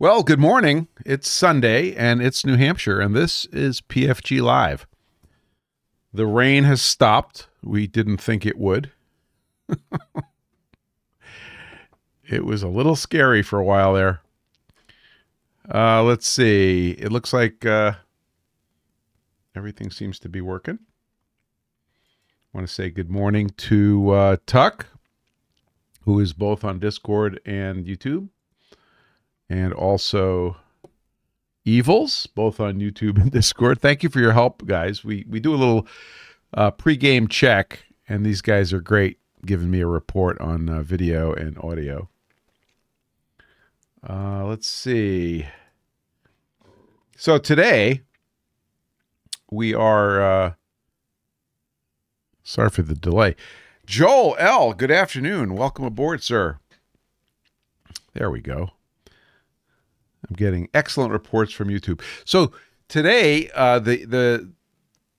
Well, good morning. It's Sunday and it's New Hampshire, and this is PFG Live. The rain has stopped. We didn't think it would. it was a little scary for a while there. Uh, let's see. It looks like uh, everything seems to be working. I want to say good morning to uh, Tuck, who is both on Discord and YouTube and also Evils, both on YouTube and Discord. Thank you for your help, guys. We we do a little uh, pregame check, and these guys are great, giving me a report on uh, video and audio. Uh, let's see. So today we are. Uh, sorry for the delay. Joel L. Good afternoon. Welcome aboard, sir. There we go. I'm getting excellent reports from YouTube. So today, uh, the the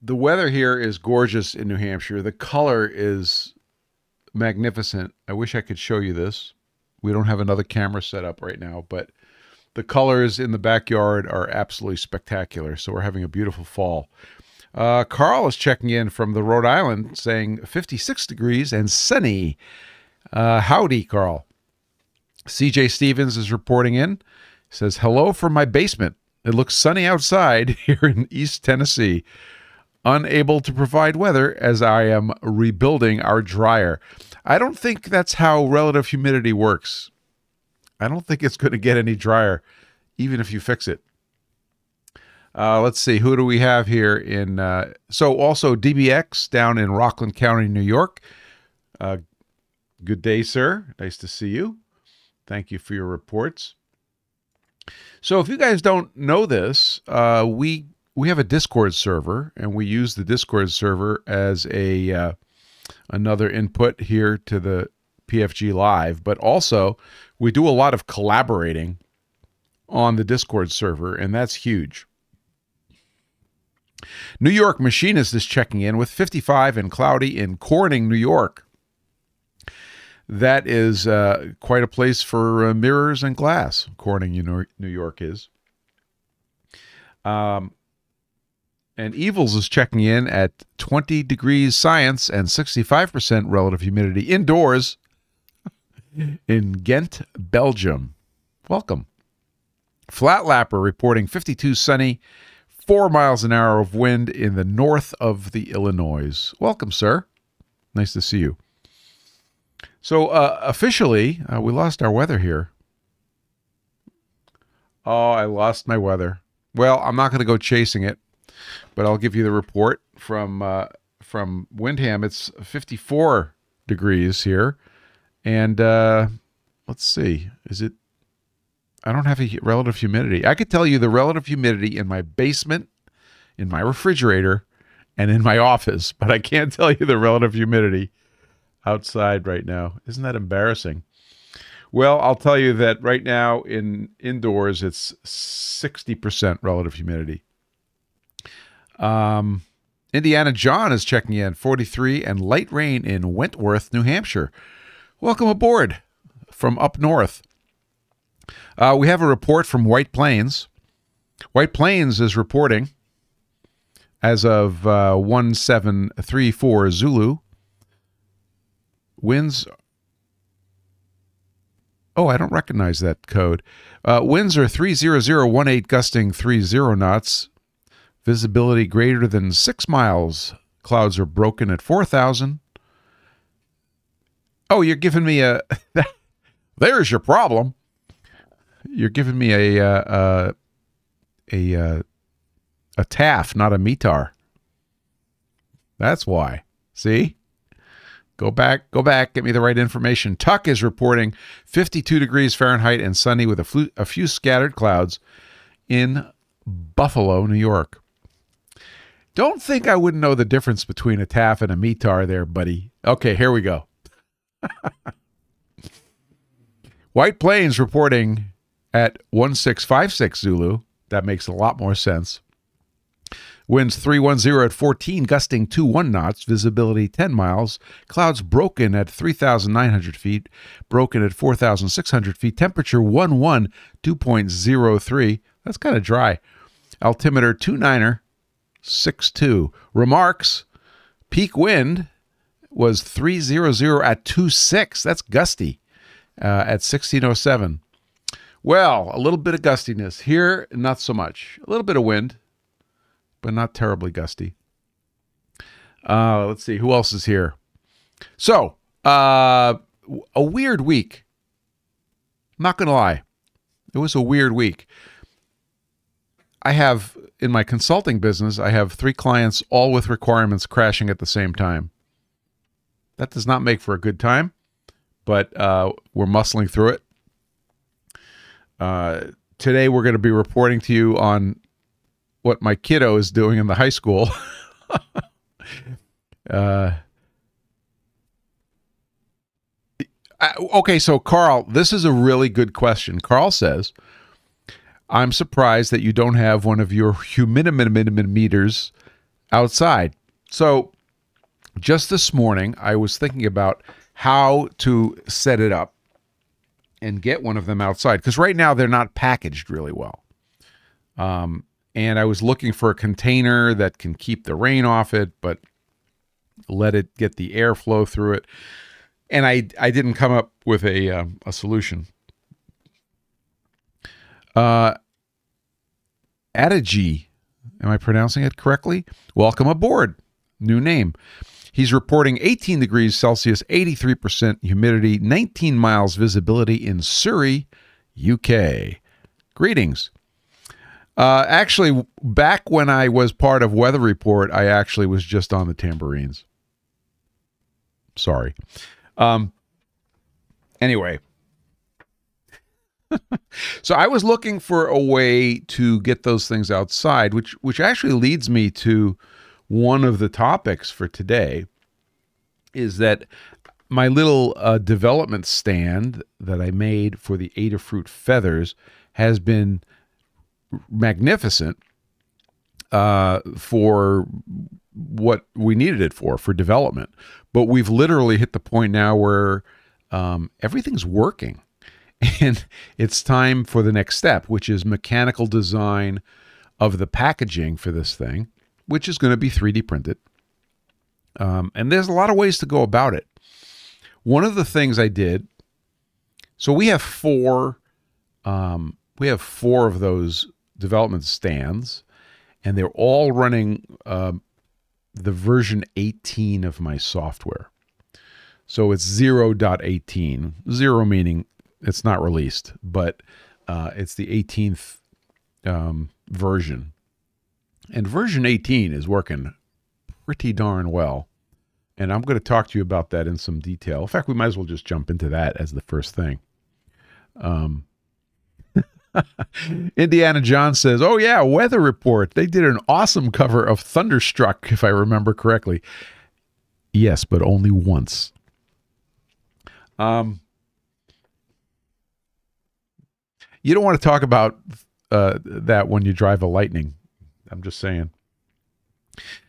the weather here is gorgeous in New Hampshire. The color is magnificent. I wish I could show you this. We don't have another camera set up right now, but the colors in the backyard are absolutely spectacular. So we're having a beautiful fall. Uh, Carl is checking in from the Rhode Island saying 56 degrees and sunny. Uh, howdy, Carl. CJ Stevens is reporting in says, Hello from my basement. It looks sunny outside here in East Tennessee. Unable to provide weather as I am rebuilding our dryer. I don't think that's how relative humidity works. I don't think it's going to get any drier, even if you fix it. Uh, let's see, who do we have here in? Uh, so also DBX down in Rockland County, New York. Uh, good day, sir. Nice to see you. Thank you for your reports. So if you guys don't know this, uh, we we have a Discord server, and we use the Discord server as a uh, another input here to the PFG Live. But also, we do a lot of collaborating on the Discord server, and that's huge. New York Machinist is checking in with 55 and cloudy in Corning, New York that is uh, quite a place for uh, mirrors and glass. Corning, New York is. Um, and Evils is checking in at 20 degrees science and 65% relative humidity indoors in Ghent, Belgium. Welcome. Flatlapper reporting 52 sunny, 4 miles an hour of wind in the north of the Illinois. Welcome, sir. Nice to see you. So uh, officially, uh, we lost our weather here. Oh, I lost my weather. Well, I'm not going to go chasing it, but I'll give you the report from uh, from Windham. It's 54 degrees here, and uh, let's see, is it? I don't have a relative humidity. I could tell you the relative humidity in my basement, in my refrigerator, and in my office, but I can't tell you the relative humidity outside right now. Isn't that embarrassing? Well, I'll tell you that right now in indoors it's 60% relative humidity. Um, Indiana John is checking in 43 and light rain in Wentworth, New Hampshire. Welcome aboard from up north. Uh, we have a report from White Plains. White Plains is reporting as of uh, 1734 Zulu Winds. Oh, I don't recognize that code. Uh, winds are 30018 gusting 30 knots. Visibility greater than six miles. Clouds are broken at 4,000. Oh, you're giving me a. there's your problem. You're giving me a uh, uh, a uh, a TAF, not a METAR. That's why. See? Go back, go back, get me the right information. Tuck is reporting 52 degrees Fahrenheit and sunny with a, flu- a few scattered clouds in Buffalo, New York. Don't think I wouldn't know the difference between a TAF and a METAR there, buddy. Okay, here we go. White Plains reporting at 1656 Zulu. That makes a lot more sense. Winds 310 at 14, gusting 2 1 knots, visibility 10 miles. Clouds broken at 3,900 feet, broken at 4,600 feet. Temperature 11, 2.03. That's kind of dry. Altimeter 29er, 62. Remarks peak wind was 300 at 26. That's gusty uh, at 1607. Well, a little bit of gustiness. Here, not so much. A little bit of wind, but not terribly gusty. Uh, let's see. Who else is here? So, uh, a weird week. Not going to lie. It was a weird week. I have, in my consulting business, I have three clients, all with requirements crashing at the same time. That does not make for a good time, but uh, we're muscling through it. Uh, today, we're going to be reporting to you on what my kiddo is doing in the high school. uh, I, okay, so Carl, this is a really good question. Carl says, I'm surprised that you don't have one of your humidimeters outside. So, just this morning, I was thinking about how to set it up and get one of them outside because right now they're not packaged really well. Um, and I was looking for a container that can keep the rain off it, but let it get the airflow through it. And I I didn't come up with a uh, a solution. Uh, Adigi, am I pronouncing it correctly? Welcome aboard. New name. He's reporting 18 degrees Celsius, 83% humidity, 19 miles visibility in Surrey, UK. Greetings. Uh, actually, back when I was part of Weather Report, I actually was just on the tambourines. Sorry. Um, anyway, so I was looking for a way to get those things outside, which which actually leads me to one of the topics for today is that my little uh, development stand that I made for the Adafruit feathers has been magnificent uh, for what we needed it for for development. But we've literally hit the point now where um, everything's working, and it's time for the next step, which is mechanical design of the packaging for this thing which is going to be 3D printed. Um, and there's a lot of ways to go about it. One of the things I did, so we have four, um, we have four of those development stands, and they're all running uh, the version 18 of my software. So it's 0.18, zero meaning it's not released, but uh, it's the 18th um, version and version 18 is working pretty darn well. And I'm going to talk to you about that in some detail. In fact, we might as well just jump into that as the first thing. Um, Indiana John says, Oh, yeah, weather report. They did an awesome cover of Thunderstruck, if I remember correctly. Yes, but only once. Um, you don't want to talk about uh, that when you drive a Lightning. I'm just saying.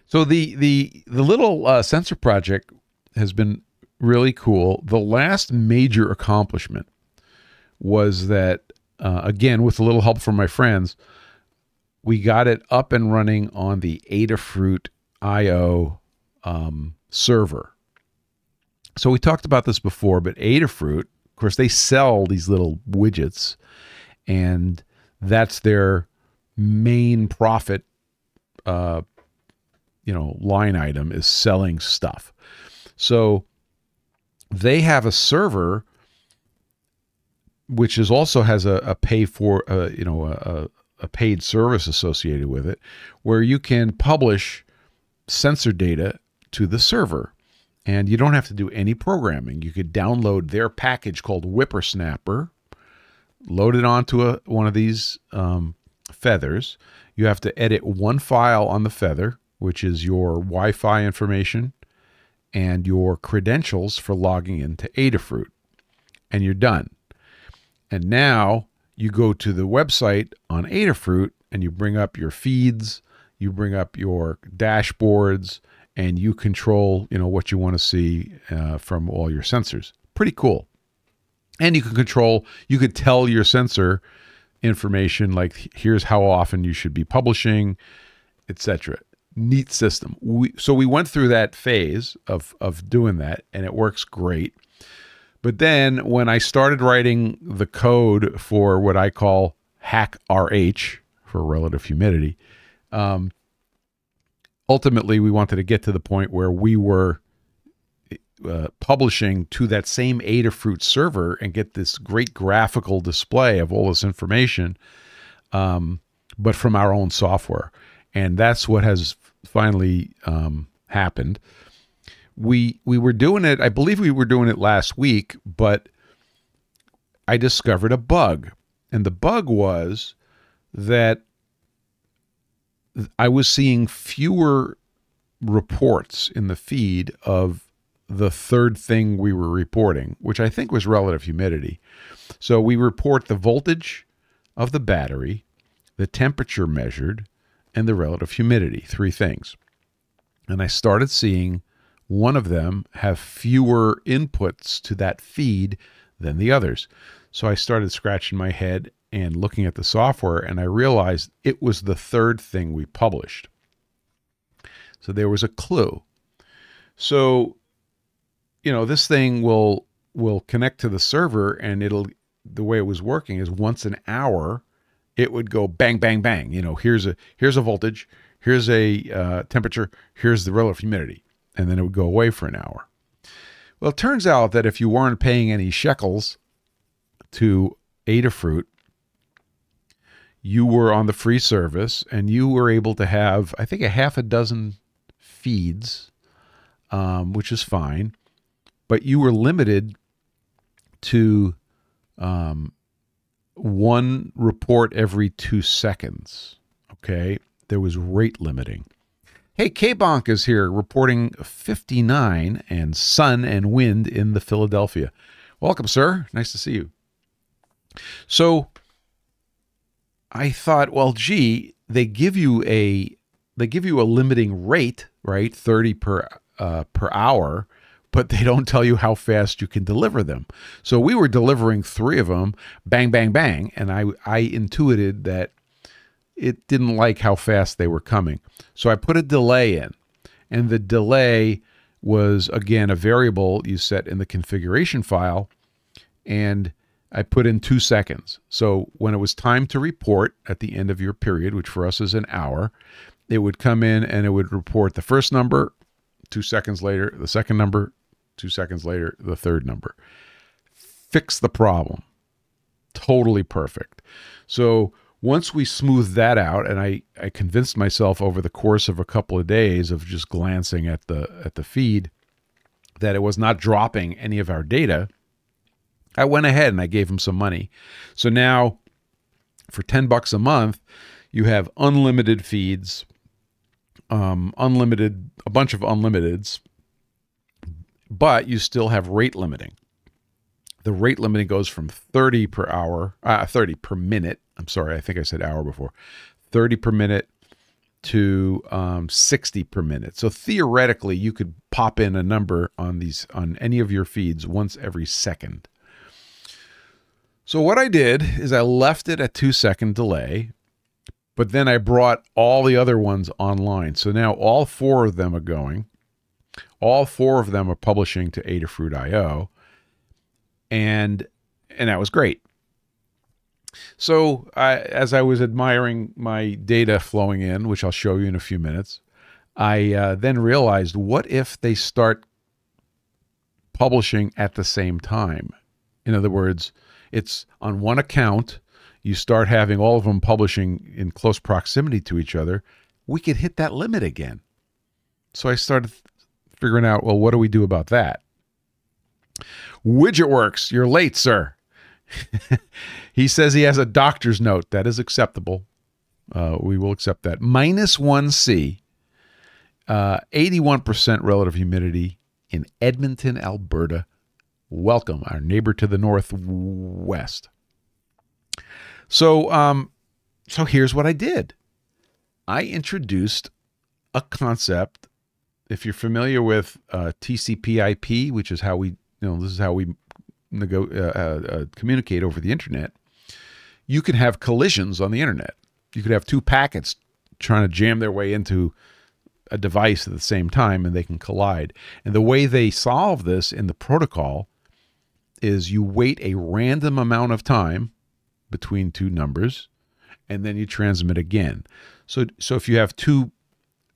So the the the little uh, sensor project has been really cool. The last major accomplishment was that uh, again with a little help from my friends, we got it up and running on the Adafruit IO um, server. So we talked about this before, but Adafruit, of course, they sell these little widgets, and that's their main profit uh, you know line item is selling stuff. So they have a server which is also has a, a pay for uh, you know a, a paid service associated with it where you can publish sensor data to the server. And you don't have to do any programming. You could download their package called WipperSnapper load it onto a, one of these um, feathers. You have to edit one file on the Feather, which is your Wi Fi information and your credentials for logging into Adafruit, and you're done. And now you go to the website on Adafruit and you bring up your feeds, you bring up your dashboards, and you control, you know, what you want to see uh, from all your sensors. Pretty cool. And you can control, you could tell your sensor information like here's how often you should be publishing, etc. Neat system. We, so we went through that phase of of doing that, and it works great. But then when I started writing the code for what I call Hack RH for relative humidity, um, ultimately we wanted to get to the point where we were uh, publishing to that same Adafruit server and get this great graphical display of all this information, um, but from our own software. And that's what has finally um, happened. We we were doing it. I believe we were doing it last week, but I discovered a bug, and the bug was that I was seeing fewer reports in the feed of the third thing we were reporting, which I think was relative humidity. So we report the voltage of the battery, the temperature measured, and the relative humidity, three things. And I started seeing one of them have fewer inputs to that feed than the others. So I started scratching my head and looking at the software, and I realized it was the third thing we published. So there was a clue. So you know, this thing will will connect to the server and it'll the way it was working is once an hour it would go bang bang bang you know here's a here's a voltage here's a uh, temperature here's the relative humidity and then it would go away for an hour well it turns out that if you weren't paying any shekels to adafruit you were on the free service and you were able to have i think a half a dozen feeds um, which is fine but you were limited to um, one report every two seconds. Okay. There was rate limiting. Hey, K Bonk is here reporting 59 and sun and wind in the Philadelphia. Welcome, sir. Nice to see you. So I thought, well, gee, they give you a they give you a limiting rate, right? 30 per uh, per hour but they don't tell you how fast you can deliver them. So we were delivering three of them, bang, bang, bang, and I I intuited that it didn't like how fast they were coming. So I put a delay in, and the delay was again a variable you set in the configuration file, and I put in two seconds. So when it was time to report at the end of your period, which for us is an hour, it would come in and it would report the first number. Two seconds later, the second number, Two seconds later, the third number. Fix the problem. Totally perfect. So once we smoothed that out, and I, I convinced myself over the course of a couple of days of just glancing at the at the feed that it was not dropping any of our data, I went ahead and I gave him some money. So now for 10 bucks a month, you have unlimited feeds, um, unlimited, a bunch of unlimiteds, but you still have rate limiting. The rate limiting goes from 30 per hour, uh, 30 per minute. I'm sorry, I think I said hour before. 30 per minute to um, 60 per minute. So theoretically, you could pop in a number on these on any of your feeds once every second. So what I did is I left it at two second delay, but then I brought all the other ones online. So now all four of them are going. All four of them are publishing to Adafruit.io, and and that was great. So I, as I was admiring my data flowing in, which I'll show you in a few minutes, I uh, then realized, what if they start publishing at the same time? In other words, it's on one account. You start having all of them publishing in close proximity to each other. We could hit that limit again. So I started figuring out, well, what do we do about that? Widget works. You're late, sir. he says he has a doctor's note. That is acceptable. Uh, we will accept that. Minus 1C, uh, 81% relative humidity in Edmonton, Alberta. Welcome, our neighbor to the northwest. So, um, so here's what I did. I introduced a concept. If you're familiar with uh, TCP/IP, which is how we, you know, this is how we nego- uh, uh, uh, communicate over the internet. You can have collisions on the internet. You could have two packets trying to jam their way into a device at the same time, and they can collide. And the way they solve this in the protocol is you wait a random amount of time between two numbers and then you transmit again. So so if you have two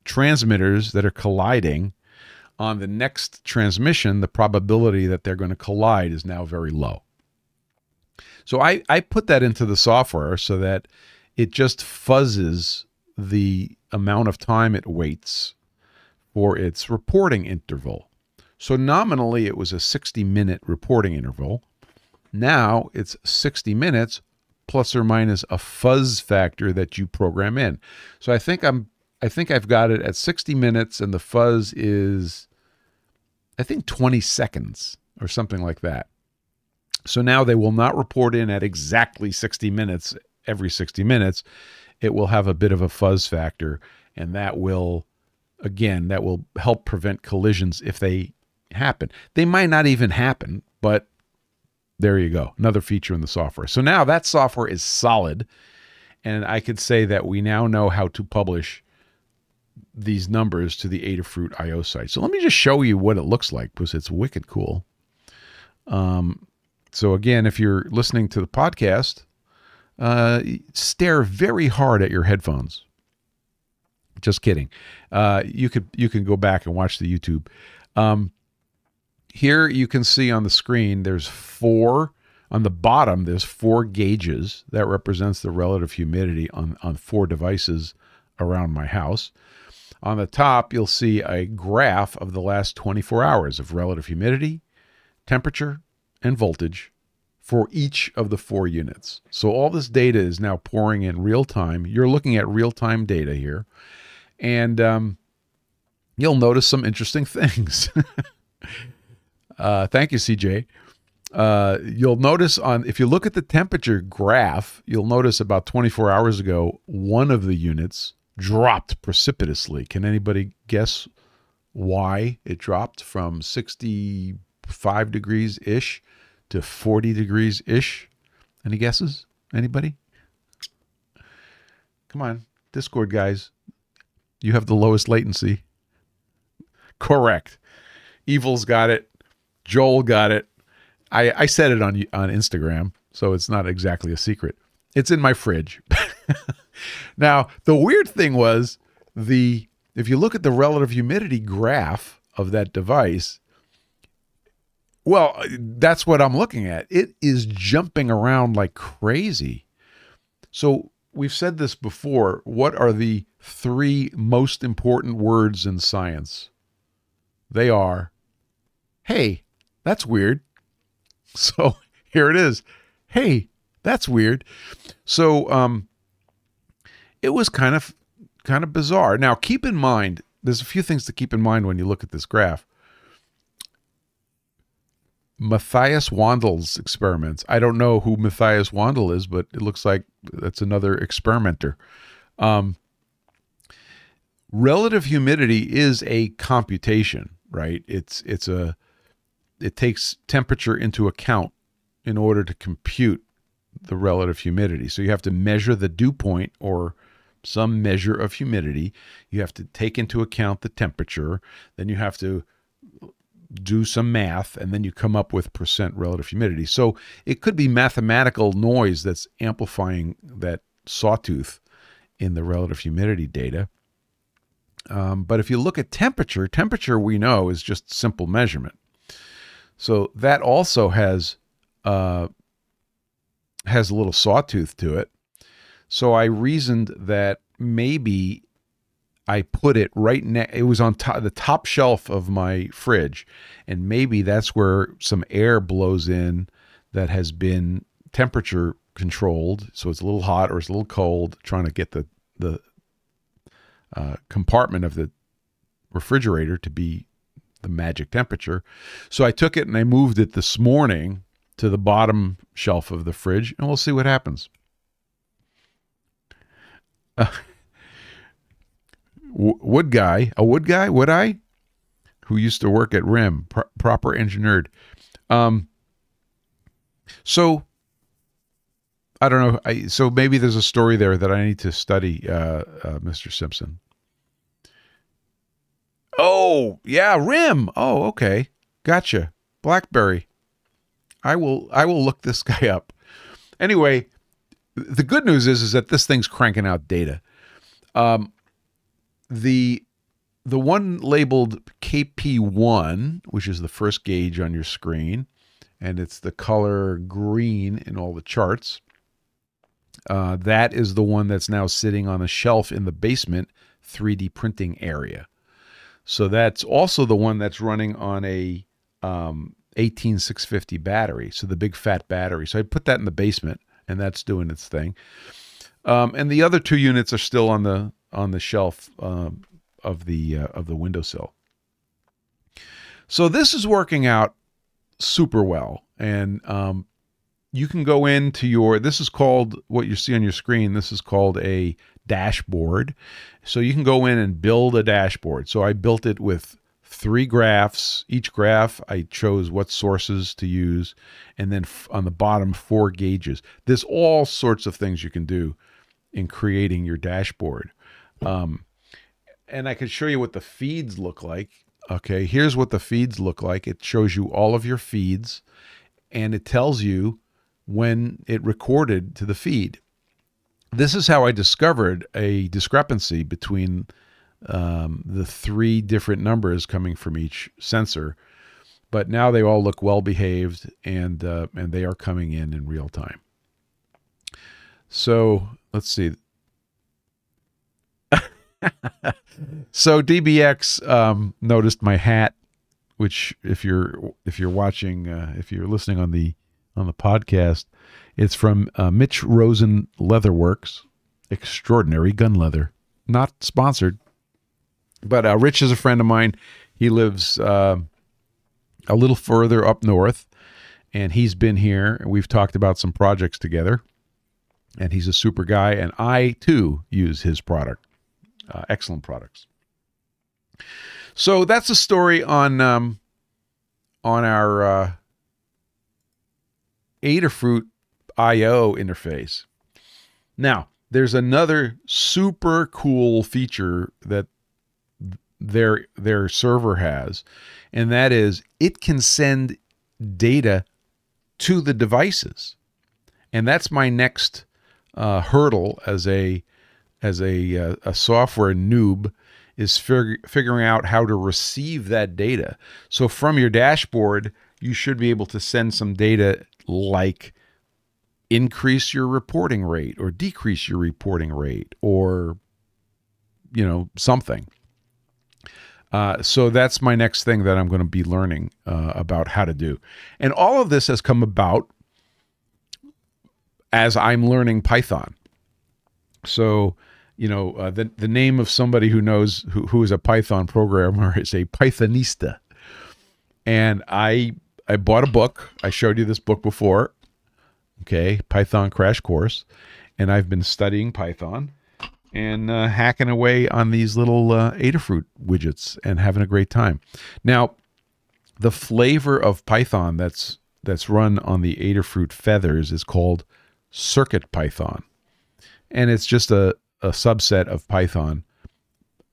transmitters that are colliding on the next transmission, the probability that they're going to collide is now very low. So I, I put that into the software so that it just fuzzes the amount of time it waits for its reporting interval. So nominally it was a 60 minute reporting interval. Now it's 60 minutes plus or minus a fuzz factor that you program in. So I think I'm I think I've got it at 60 minutes and the fuzz is I think 20 seconds or something like that. So now they will not report in at exactly 60 minutes every 60 minutes. It will have a bit of a fuzz factor and that will again that will help prevent collisions if they happen. They might not even happen, but there you go. Another feature in the software. So now that software is solid. And I could say that we now know how to publish these numbers to the Adafruit IO site. So let me just show you what it looks like because it's wicked cool. Um, so again, if you're listening to the podcast, uh, stare very hard at your headphones. Just kidding. Uh, you could you can go back and watch the YouTube. Um, here you can see on the screen there's four on the bottom there's four gauges that represents the relative humidity on, on four devices around my house on the top you'll see a graph of the last 24 hours of relative humidity temperature and voltage for each of the four units. So all this data is now pouring in real time. You're looking at real time data here. And um, you'll notice some interesting things. Uh, thank you, CJ. Uh, you'll notice on if you look at the temperature graph, you'll notice about 24 hours ago, one of the units dropped precipitously. Can anybody guess why it dropped from 65 degrees ish to 40 degrees ish? Any guesses? Anybody? Come on, Discord guys. You have the lowest latency. Correct. Evil's got it. Joel got it. I, I said it on on Instagram, so it's not exactly a secret. It's in my fridge. now, the weird thing was the if you look at the relative humidity graph of that device, well, that's what I'm looking at. It is jumping around like crazy. So, we've said this before. What are the three most important words in science? They are, hey, that's weird. So here it is. Hey, that's weird. So um, it was kind of kind of bizarre. Now keep in mind, there's a few things to keep in mind when you look at this graph. Matthias Wandel's experiments. I don't know who Matthias Wandel is, but it looks like that's another experimenter. Um, relative humidity is a computation, right? It's it's a it takes temperature into account in order to compute the relative humidity. So you have to measure the dew point or some measure of humidity. You have to take into account the temperature. Then you have to do some math and then you come up with percent relative humidity. So it could be mathematical noise that's amplifying that sawtooth in the relative humidity data. Um, but if you look at temperature, temperature we know is just simple measurement. So that also has uh, has a little sawtooth to it. So I reasoned that maybe I put it right next. It was on top, the top shelf of my fridge, and maybe that's where some air blows in that has been temperature controlled. So it's a little hot or it's a little cold, trying to get the the uh, compartment of the refrigerator to be the magic temperature. So I took it and I moved it this morning to the bottom shelf of the fridge, and we'll see what happens. Uh, wood guy, a wood guy, would I? Who used to work at RIM, pro- proper engineered. Um, so I don't know. I, so maybe there's a story there that I need to study, uh, uh, Mr. Simpson. Oh yeah, RIM. Oh okay, gotcha. BlackBerry. I will. I will look this guy up. Anyway, the good news is is that this thing's cranking out data. Um, the the one labeled KP1, which is the first gauge on your screen, and it's the color green in all the charts. Uh, that is the one that's now sitting on a shelf in the basement 3D printing area. So that's also the one that's running on a um, 18650 battery, so the big fat battery. So I put that in the basement, and that's doing its thing. Um, and the other two units are still on the on the shelf um, of the uh, of the windowsill. So this is working out super well, and um, you can go into your. This is called what you see on your screen. This is called a dashboard. So you can go in and build a dashboard. So I built it with three graphs. Each graph, I chose what sources to use, and then f- on the bottom, four gauges. There's all sorts of things you can do in creating your dashboard. Um, and I can show you what the feeds look like. Okay, here's what the feeds look like. It shows you all of your feeds, and it tells you when it recorded to the feed. This is how I discovered a discrepancy between um, the three different numbers coming from each sensor. But now they all look well behaved, and uh, and they are coming in in real time. So let's see. so DBX um, noticed my hat, which if you're if you're watching uh, if you're listening on the on the podcast, it's from uh, Mitch Rosen Leatherworks, extraordinary gun leather. Not sponsored, but uh, Rich is a friend of mine. He lives uh, a little further up north, and he's been here. We've talked about some projects together, and he's a super guy. And I too use his product. Uh, excellent products. So that's a story on um, on our uh, Adafruit IO interface. Now, there's another super cool feature that their their server has, and that is it can send data to the devices, and that's my next uh, hurdle as a as a uh, a software noob is fig- figuring out how to receive that data. So from your dashboard, you should be able to send some data like increase your reporting rate or decrease your reporting rate or you know something uh, so that's my next thing that i'm going to be learning uh, about how to do. And all of this has come about as i'm learning python. So you know uh, the, the name of somebody who knows who, who is a python programmer is a pythonista. And i i bought a book. I showed you this book before okay, Python crash course, and I've been studying Python and uh, hacking away on these little uh, Adafruit widgets and having a great time. Now, the flavor of Python that's that's run on the Adafruit feathers is called Circuit Python, and it's just a, a subset of Python.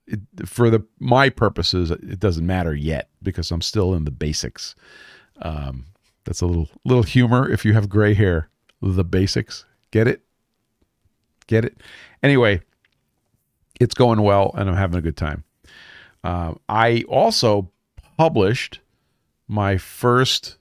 It, for the my purposes, it doesn't matter yet because I'm still in the basics. Um, that's a little little humor if you have gray hair. The basics. Get it? Get it? Anyway, it's going well and I'm having a good time. Uh, I also published my first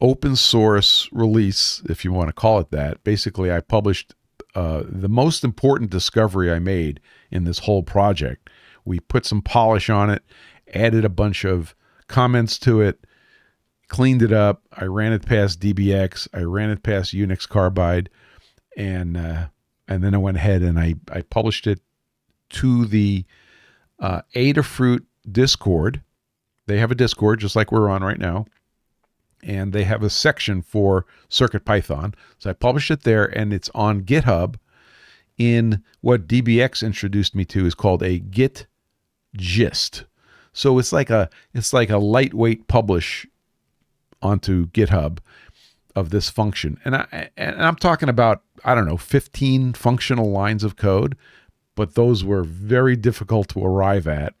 open source release, if you want to call it that. Basically, I published uh, the most important discovery I made in this whole project. We put some polish on it, added a bunch of comments to it, cleaned it up. I ran it past DBX. I ran it past Unix Carbide, and uh, and then I went ahead and I I published it to the uh, Adafruit Discord. They have a Discord just like we're on right now, and they have a section for Circuit Python. So I published it there, and it's on GitHub. In what DBX introduced me to is called a Git gist. So it's like a it's like a lightweight publish onto GitHub of this function. And I and I'm talking about I don't know 15 functional lines of code, but those were very difficult to arrive at.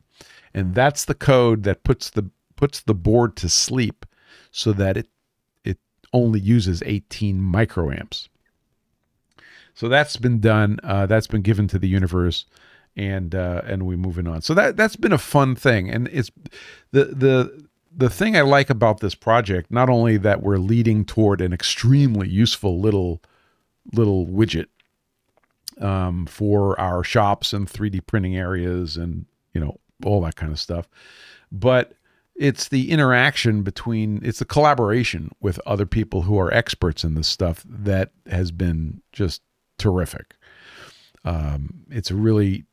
And that's the code that puts the puts the board to sleep so that it it only uses 18 microamps. So that's been done. Uh, that's been given to the universe, and uh, and we moving on. So that that's been a fun thing, and it's the the the thing I like about this project. Not only that we're leading toward an extremely useful little little widget um, for our shops and 3D printing areas, and you know all that kind of stuff, but it's the interaction between it's the collaboration with other people who are experts in this stuff that has been just terrific. Um, it's a really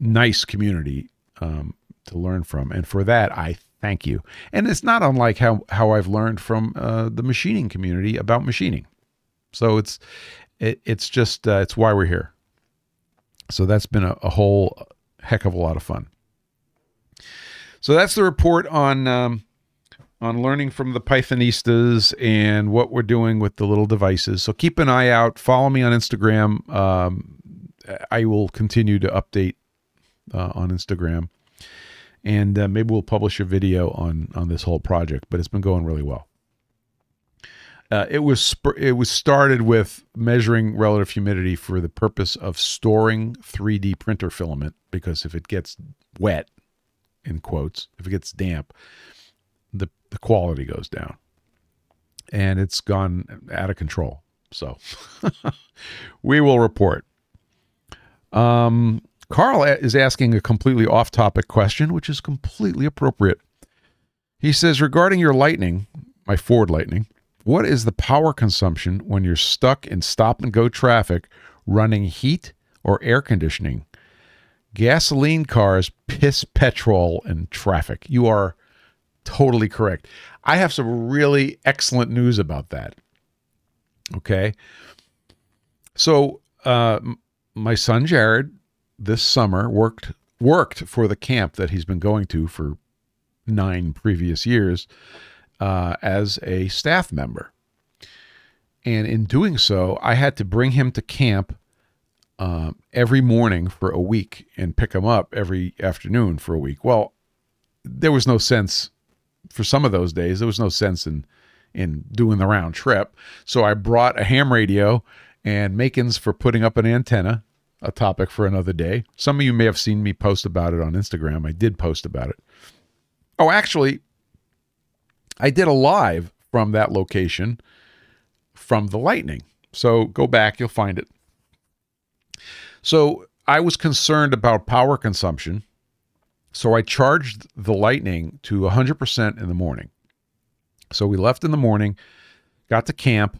nice community um, to learn from, and for that I thank you. And it's not unlike how how I've learned from uh, the machining community about machining. So it's it, it's just uh, it's why we're here. So that's been a, a, whole heck of a lot of fun. So that's the report on um, on learning from the Pythonistas and what we're doing with the little devices. So keep an eye out. Follow me on Instagram. Um, I will continue to update uh, on Instagram, and uh, maybe we'll publish a video on on this whole project. But it's been going really well. Uh, it was sp- it was started with measuring relative humidity for the purpose of storing 3D printer filament because if it gets wet, in quotes, if it gets damp, the the quality goes down, and it's gone out of control. So we will report. Um, Carl is asking a completely off topic question, which is completely appropriate. He says, regarding your Lightning, my Ford Lightning, what is the power consumption when you're stuck in stop and go traffic running heat or air conditioning? Gasoline cars piss petrol in traffic. You are totally correct. I have some really excellent news about that. Okay. So, uh, my son Jared this summer worked worked for the camp that he's been going to for nine previous years uh, as a staff member. And in doing so, I had to bring him to camp uh, every morning for a week and pick him up every afternoon for a week. Well, there was no sense for some of those days. There was no sense in in doing the round trip. So I brought a ham radio and Makins for putting up an antenna, a topic for another day. Some of you may have seen me post about it on Instagram. I did post about it. Oh, actually, I did a live from that location from the Lightning. So go back, you'll find it. So I was concerned about power consumption so I charged the Lightning to 100% in the morning. So we left in the morning, got to camp,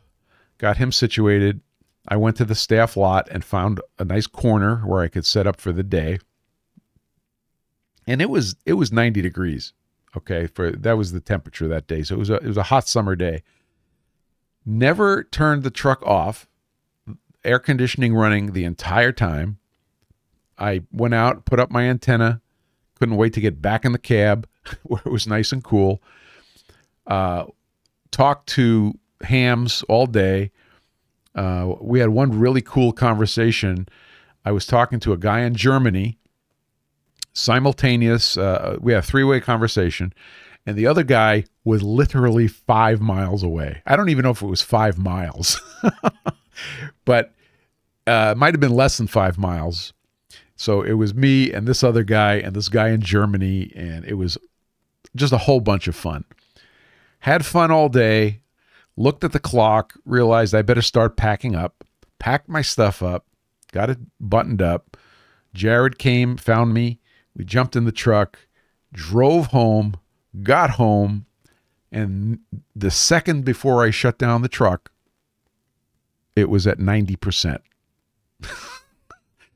got him situated. I went to the staff lot and found a nice corner where I could set up for the day. And it was it was 90 degrees. Okay, for that was the temperature that day. So it was a it was a hot summer day. Never turned the truck off. Air conditioning running the entire time. I went out, put up my antenna, couldn't wait to get back in the cab where it was nice and cool. Uh, talked to hams all day. Uh, we had one really cool conversation. I was talking to a guy in Germany, simultaneous. Uh, we had a three way conversation, and the other guy was literally five miles away. I don't even know if it was five miles, but uh, it might have been less than five miles. So it was me and this other guy and this guy in Germany, and it was just a whole bunch of fun. Had fun all day, looked at the clock, realized I better start packing up, packed my stuff up, got it buttoned up. Jared came, found me. We jumped in the truck, drove home, got home, and the second before I shut down the truck, it was at 90%.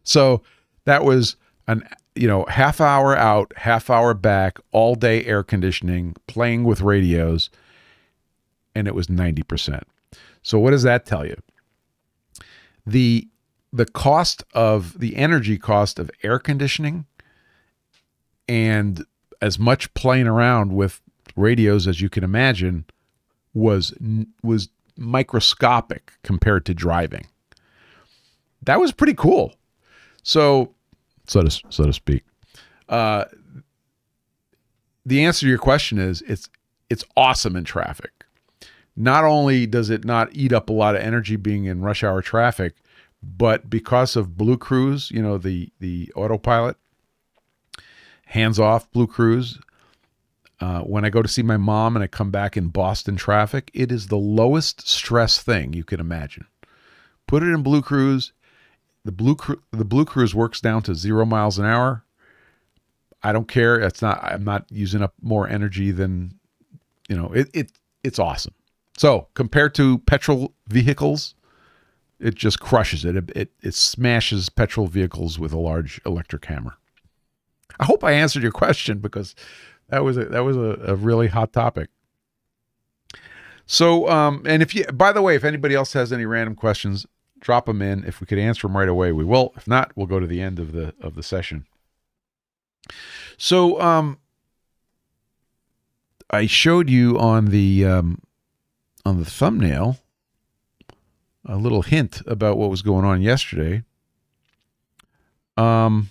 so that was an you know half hour out, half hour back, all day air conditioning, playing with radios, and it was 90%. So what does that tell you? The the cost of the energy cost of air conditioning and as much playing around with radios as you can imagine was was microscopic compared to driving. That was pretty cool. So, so to so to speak. Uh, the answer to your question is it's it's awesome in traffic. Not only does it not eat up a lot of energy being in rush hour traffic, but because of BlueCruise, you know the the autopilot, hands off BlueCruise. Uh, when I go to see my mom and I come back in Boston traffic, it is the lowest stress thing you can imagine. Put it in BlueCruise. The Blue Cru- the BlueCruise works down to zero miles an hour. I don't care. It's not. I'm not using up more energy than, you know. It it it's awesome. So compared to petrol vehicles, it just crushes it. It, it. it smashes petrol vehicles with a large electric hammer. I hope I answered your question because that was a, that was a, a really hot topic. So, um, and if you, by the way, if anybody else has any random questions, drop them in. If we could answer them right away, we will. If not, we'll go to the end of the of the session. So, um, I showed you on the um, on the thumbnail a little hint about what was going on yesterday. Um.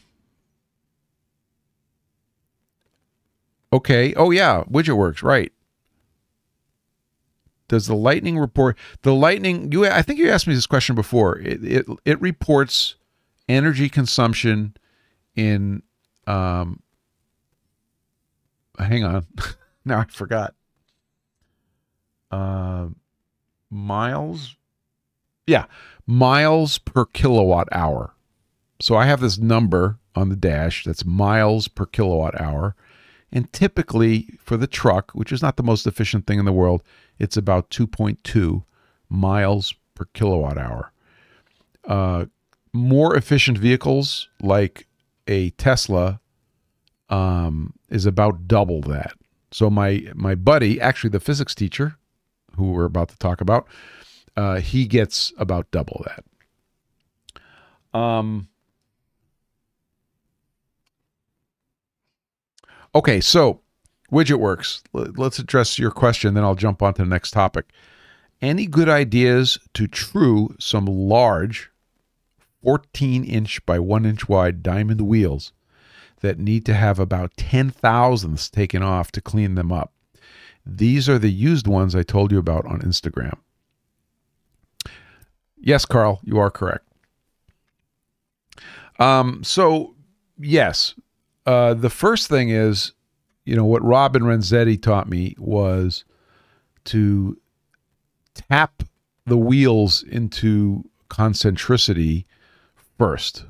Okay. Oh yeah, widget works right. Does the lightning report the lightning? You, I think you asked me this question before. It it, it reports energy consumption in. Um, hang on, now I forgot. Uh, miles. Yeah, miles per kilowatt hour. So I have this number on the dash that's miles per kilowatt hour. And typically for the truck, which is not the most efficient thing in the world, it's about 2.2 miles per kilowatt hour. Uh, more efficient vehicles like a Tesla um, is about double that. So my my buddy, actually the physics teacher, who we're about to talk about, uh, he gets about double that. Um, Okay, so widget works. Let's address your question, then I'll jump on to the next topic. Any good ideas to true some large 14 inch by 1 inch wide diamond wheels that need to have about 10 thousandths taken off to clean them up? These are the used ones I told you about on Instagram. Yes, Carl, you are correct. Um, so, yes, uh, the first thing is, you know, what Robin Renzetti taught me was to tap the wheels into concentricity first.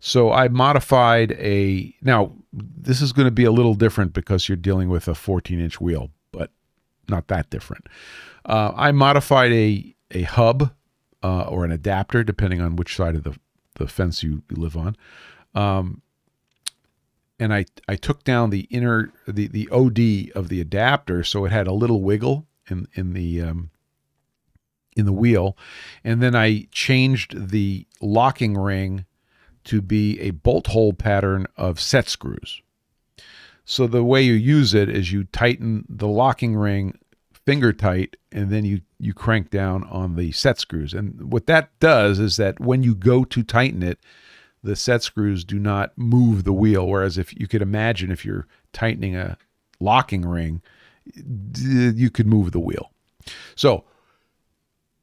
So I modified a. Now, this is going to be a little different because you're dealing with a 14 inch wheel, but not that different. Uh, I modified a, a hub uh, or an adapter, depending on which side of the, the fence you, live on. Um, and I I took down the inner the the OD of the adapter so it had a little wiggle in in the um, in the wheel, and then I changed the locking ring to be a bolt hole pattern of set screws. So the way you use it is you tighten the locking ring finger tight and then you you crank down on the set screws. And what that does is that when you go to tighten it, the set screws do not move the wheel. Whereas if you could imagine if you're tightening a locking ring, you could move the wheel. So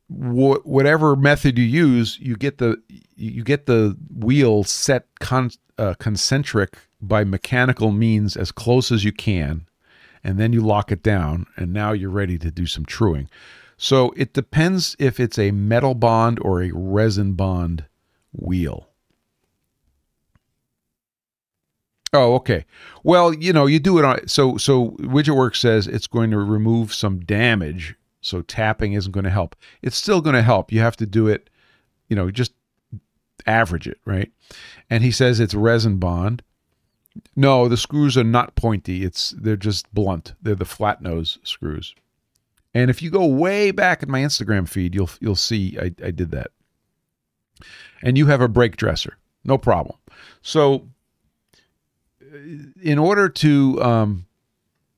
wh- whatever method you use, you get the you get the wheel set con- uh, concentric by mechanical means as close as you can, and then you lock it down, and now you're ready to do some truing. So it depends if it's a metal bond or a resin bond wheel. Oh, okay. Well, you know, you do it on so so WidgetWorks says it's going to remove some damage, so tapping isn't going to help. It's still going to help. You have to do it, you know, just average it, right? And he says it's resin bond. No, the screws are not pointy. It's they're just blunt. They're the flat nose screws. And if you go way back in my Instagram feed, you'll you'll see I, I did that. And you have a brake dresser. No problem. So in order to um,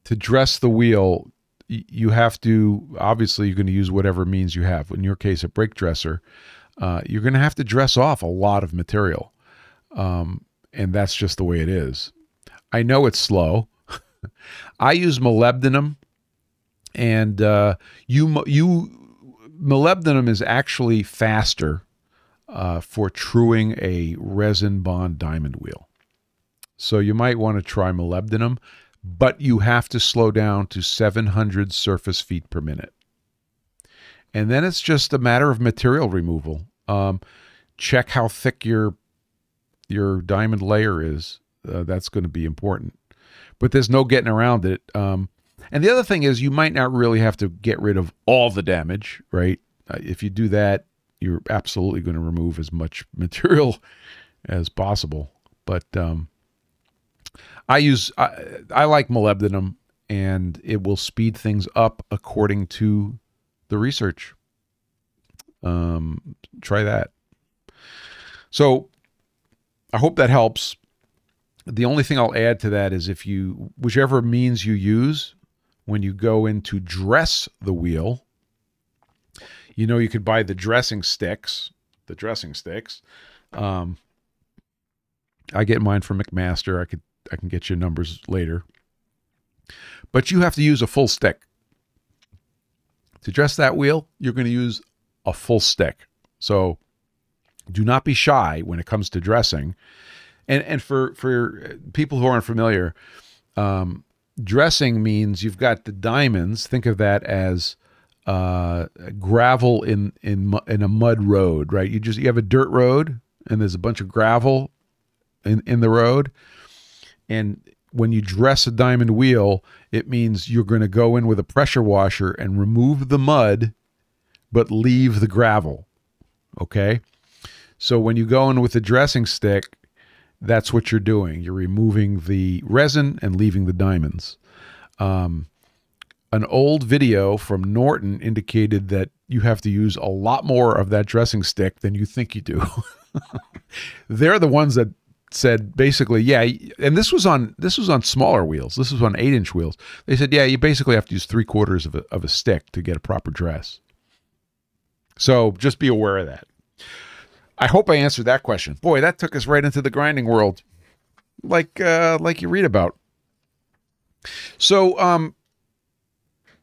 to dress the wheel, you have to obviously you're going to use whatever means you have. In your case, a brake dresser, uh, you're going to have to dress off a lot of material, um, and that's just the way it is. I know it's slow. I use molybdenum, and uh, you you molybdenum is actually faster uh, for truing a resin bond diamond wheel. So you might want to try molybdenum, but you have to slow down to 700 surface feet per minute. And then it's just a matter of material removal. Um, check how thick your your diamond layer is. Uh, that's going to be important. But there's no getting around it. Um, and the other thing is, you might not really have to get rid of all the damage, right? Uh, if you do that, you're absolutely going to remove as much material as possible. But um, I use I, I like molybdenum, and it will speed things up according to the research. Um, try that. So I hope that helps. The only thing I'll add to that is if you, whichever means you use, when you go in to dress the wheel, you know you could buy the dressing sticks, the dressing sticks. Um, I get mine from McMaster. I could I can get you numbers later. But you have to use a full stick. To dress that wheel, you're going to use a full stick. So do not be shy when it comes to dressing. And and for for people who aren't familiar, um, dressing means you've got the diamonds. Think of that as uh, gravel in in in a mud road, right? You just you have a dirt road, and there's a bunch of gravel in in the road, and when you dress a diamond wheel, it means you're going to go in with a pressure washer and remove the mud, but leave the gravel. Okay. So when you go in with a dressing stick, that's what you're doing. You're removing the resin and leaving the diamonds. Um, an old video from Norton indicated that you have to use a lot more of that dressing stick than you think you do. They're the ones that said basically, yeah, and this was on this was on smaller wheels. This was on eight inch wheels. They said, yeah, you basically have to use three quarters of a, of a stick to get a proper dress. So just be aware of that. I hope I answered that question. Boy, that took us right into the grinding world, like uh, like you read about. So, um,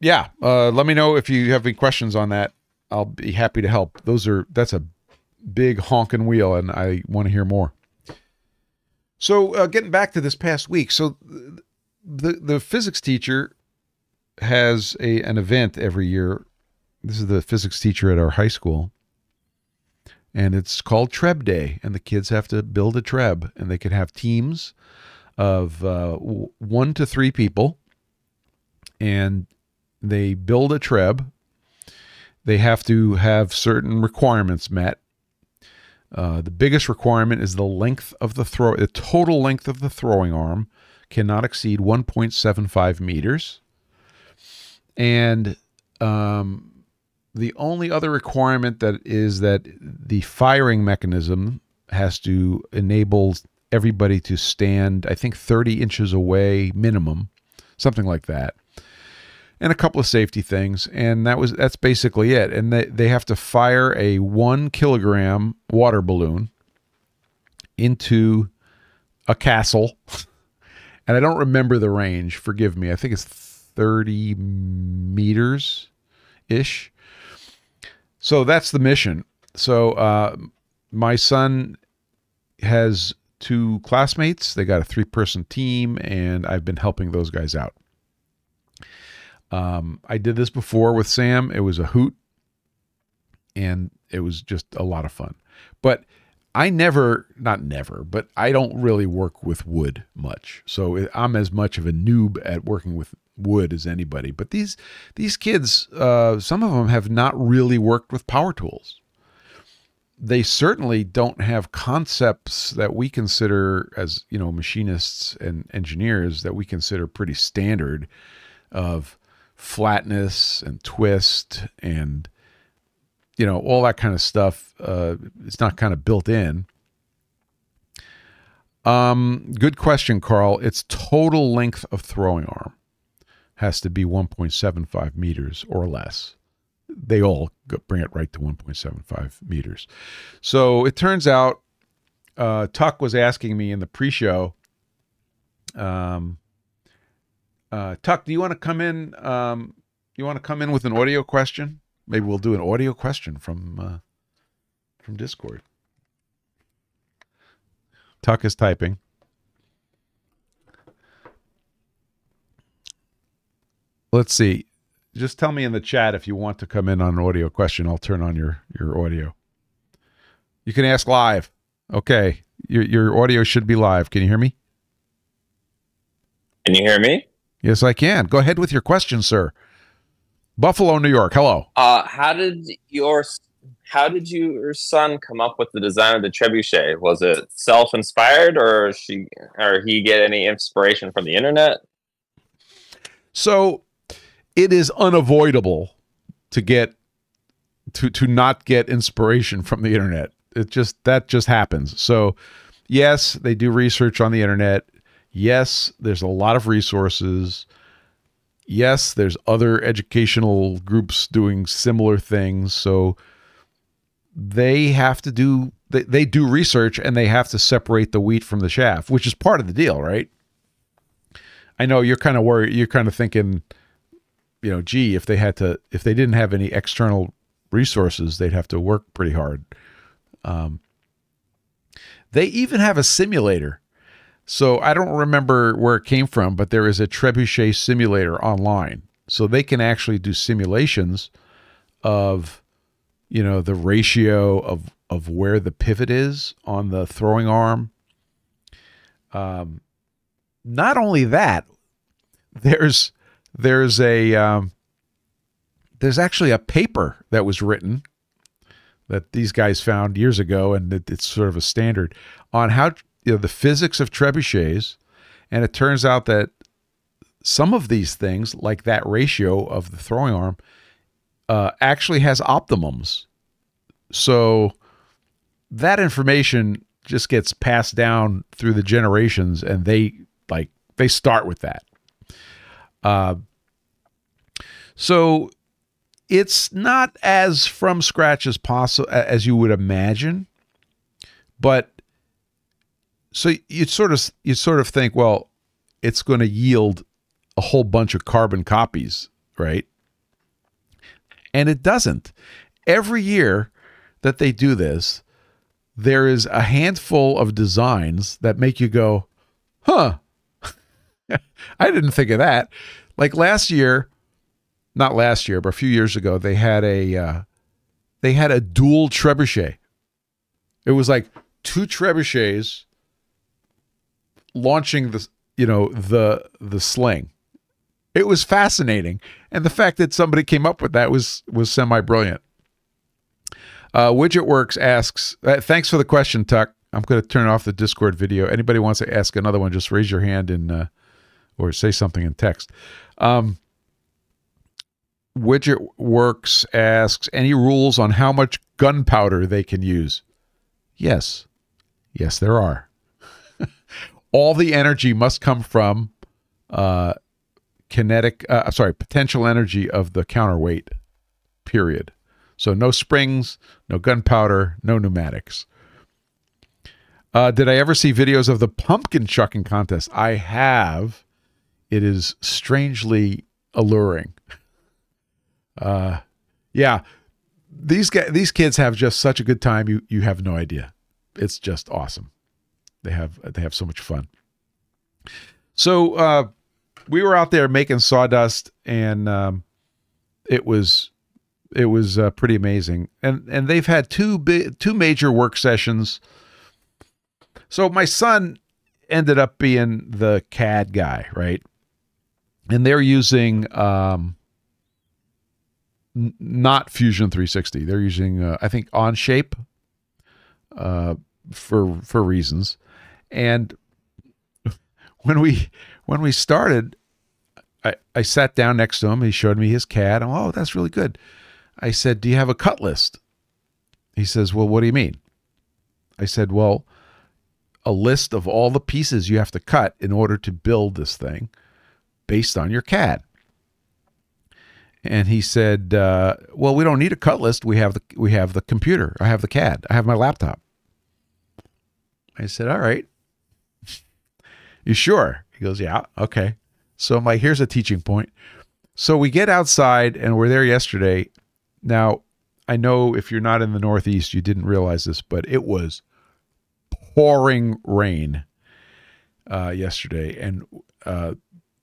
yeah, uh, let me know if you have any questions on that. I'll be happy to help. Those are that's a big honking wheel, and I want to hear more. So, uh, getting back to this past week, so the the physics teacher has a an event every year. This is the physics teacher at our high school, and it's called Treb Day, and the kids have to build a treb, and they can have teams of uh, one to three people, and they build a treb. They have to have certain requirements met. Uh, the biggest requirement is the length of the throw. The total length of the throwing arm cannot exceed 1.75 meters, and um, the only other requirement that is that the firing mechanism has to enable everybody to stand, I think, 30 inches away minimum, something like that. And a couple of safety things, and that was that's basically it. And they, they have to fire a one kilogram water balloon into a castle. and I don't remember the range. Forgive me. I think it's 30 meters ish. So that's the mission. So uh, my son has two classmates. They got a three person team, and I've been helping those guys out. Um, I did this before with Sam. It was a hoot, and it was just a lot of fun. But I never, not never, but I don't really work with wood much. So I'm as much of a noob at working with wood as anybody. But these these kids, uh, some of them have not really worked with power tools. They certainly don't have concepts that we consider as you know machinists and engineers that we consider pretty standard of flatness and twist and you know all that kind of stuff. Uh, it's not kind of built in. Um, good question, Carl. Its total length of throwing arm has to be 1.75 meters or less. They all bring it right to 1.75 meters. So it turns out, uh, Tuck was asking me in the pre-show. Um, uh, Tuck, do you want to come in? Um, you want to come in with an audio question? Maybe we'll do an audio question from uh, from Discord. Tuck is typing. Let's see. Just tell me in the chat if you want to come in on an audio question. I'll turn on your your audio. You can ask live. Okay. Your your audio should be live. Can you hear me? Can you hear me? Yes, I can. Go ahead with your question, sir. Buffalo, New York. Hello. Uh, how did your how did your son come up with the design of the trebuchet? Was it self-inspired, or she or he get any inspiration from the internet? So, it is unavoidable to get to to not get inspiration from the internet. It just that just happens. So, yes, they do research on the internet. Yes, there's a lot of resources yes, there's other educational groups doing similar things. So they have to do they, they do research and they have to separate the wheat from the chaff, which is part of the deal, right? I know you're kind of worried you're kind of thinking, you know, gee, if they had to if they didn't have any external resources, they'd have to work pretty hard. Um, they even have a simulator so I don't remember where it came from, but there is a trebuchet simulator online. So they can actually do simulations of, you know, the ratio of of where the pivot is on the throwing arm. Um, not only that, there's there's a um, there's actually a paper that was written that these guys found years ago, and it, it's sort of a standard on how you know the physics of trebuchets, and it turns out that some of these things, like that ratio of the throwing arm, uh, actually has optimums. So that information just gets passed down through the generations, and they like they start with that. Uh, so it's not as from scratch as possible as you would imagine, but so you sort of you sort of think, well, it's going to yield a whole bunch of carbon copies, right? And it doesn't. Every year that they do this, there is a handful of designs that make you go, huh, I didn't think of that. Like last year, not last year, but a few years ago, they had a uh, they had a dual trebuchet. It was like two trebuchets launching the you know the the sling. It was fascinating, and the fact that somebody came up with that was was semi brilliant. Uh, Widget Works asks, uh, "Thanks for the question, Tuck. I'm going to turn off the Discord video. Anybody wants to ask another one, just raise your hand and uh, or say something in text." Um, Widget Works asks, "Any rules on how much gunpowder they can use?" Yes, yes, there are all the energy must come from uh, kinetic, uh, sorry, potential energy of the counterweight, period. So no springs, no gunpowder, no pneumatics. Uh, did I ever see videos of the pumpkin chucking contest? I have. It is strangely alluring. Uh, yeah, these guys, these kids have just such a good time. You you have no idea. It's just awesome. They have they have so much fun. So uh, we were out there making sawdust, and um, it was it was uh, pretty amazing. And and they've had two big two major work sessions. So my son ended up being the CAD guy, right? And they're using um, n- not Fusion 360. They're using uh, I think Onshape uh, for for reasons. And when we when we started, I, I sat down next to him. He showed me his CAD. I'm, oh, that's really good. I said, Do you have a cut list? He says, Well, what do you mean? I said, Well, a list of all the pieces you have to cut in order to build this thing based on your CAD. And he said, uh, "Well, we don't need a cut list. We have the we have the computer. I have the CAD. I have my laptop." I said, "All right. You sure?" He goes, "Yeah, okay." So I'm like, "Here's a teaching point." So we get outside and we're there yesterday. Now, I know if you're not in the Northeast, you didn't realize this, but it was pouring rain uh, yesterday, and uh,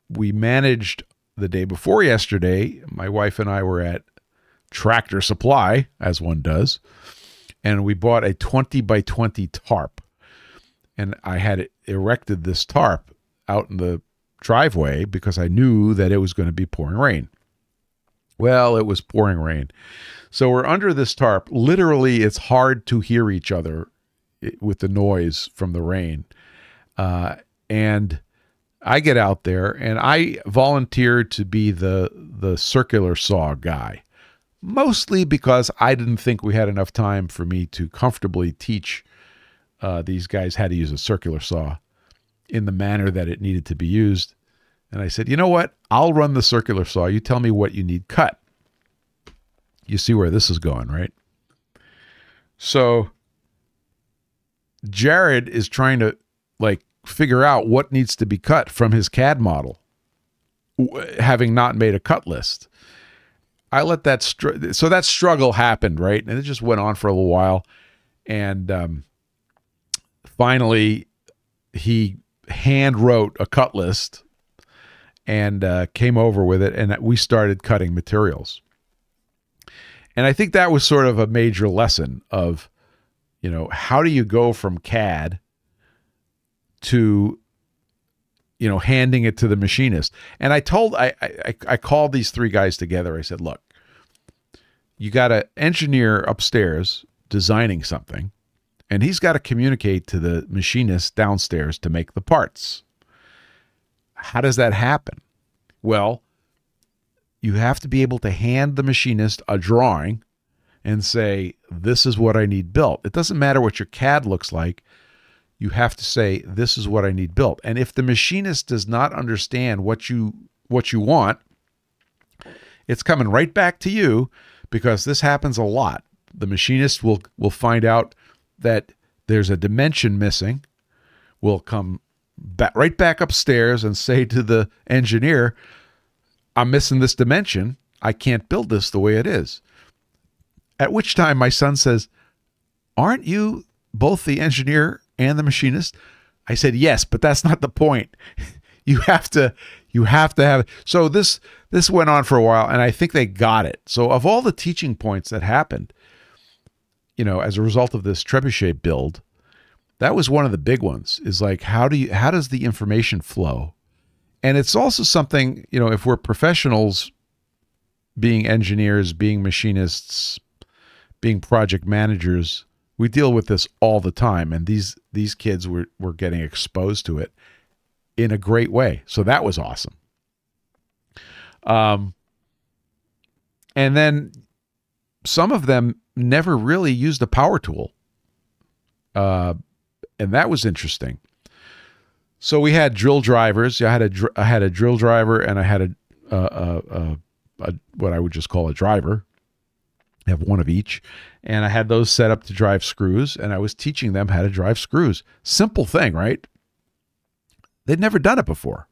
we managed the day before yesterday. My wife and I were at Tractor Supply, as one does, and we bought a 20 by 20 tarp, and I had erected this tarp out in the driveway because I knew that it was going to be pouring rain. Well, it was pouring rain. So we're under this tarp. Literally, it's hard to hear each other with the noise from the rain. Uh, and I get out there and I volunteered to be the the circular saw guy, mostly because I didn't think we had enough time for me to comfortably teach uh, these guys had to use a circular saw in the manner that it needed to be used. And I said, you know what? I'll run the circular saw. You tell me what you need cut. You see where this is going, right? So Jared is trying to like figure out what needs to be cut from his CAD model, having not made a cut list. I let that str- so that struggle happened, right? And it just went on for a little while, and um, finally, he hand wrote a cut list and uh, came over with it, and we started cutting materials. And I think that was sort of a major lesson of, you know, how do you go from CAD to, you know, handing it to the machinist? And I told, I, I, I called these three guys together. I said, look, you got an engineer upstairs designing something, and he's got to communicate to the machinist downstairs to make the parts. How does that happen? Well, you have to be able to hand the machinist a drawing and say, This is what I need built. It doesn't matter what your CAD looks like. You have to say, This is what I need built. And if the machinist does not understand what you what you want, it's coming right back to you because this happens a lot. The machinist will will find out that there's a dimension missing, will come back, right back upstairs and say to the engineer, I'm missing this dimension. I can't build this the way it is. At which time my son says, Aren't you both the engineer and the machinist? I said, Yes, but that's not the point. you have to you have to have so this this went on for a while and I think they got it. So of all the teaching points that happened, you know, as a result of this trebuchet build, that was one of the big ones is like how do you how does the information flow and it's also something, you know, if we're professionals being engineers, being machinists, being project managers, we deal with this all the time. And these these kids were, were getting exposed to it in a great way. So that was awesome. Um and then some of them never really used a power tool. Uh, and that was interesting. So we had drill drivers. I had a I had a drill driver and I had a, a, a, a what I would just call a driver. I have one of each, and I had those set up to drive screws, and I was teaching them how to drive screws. Simple thing, right? They'd never done it before.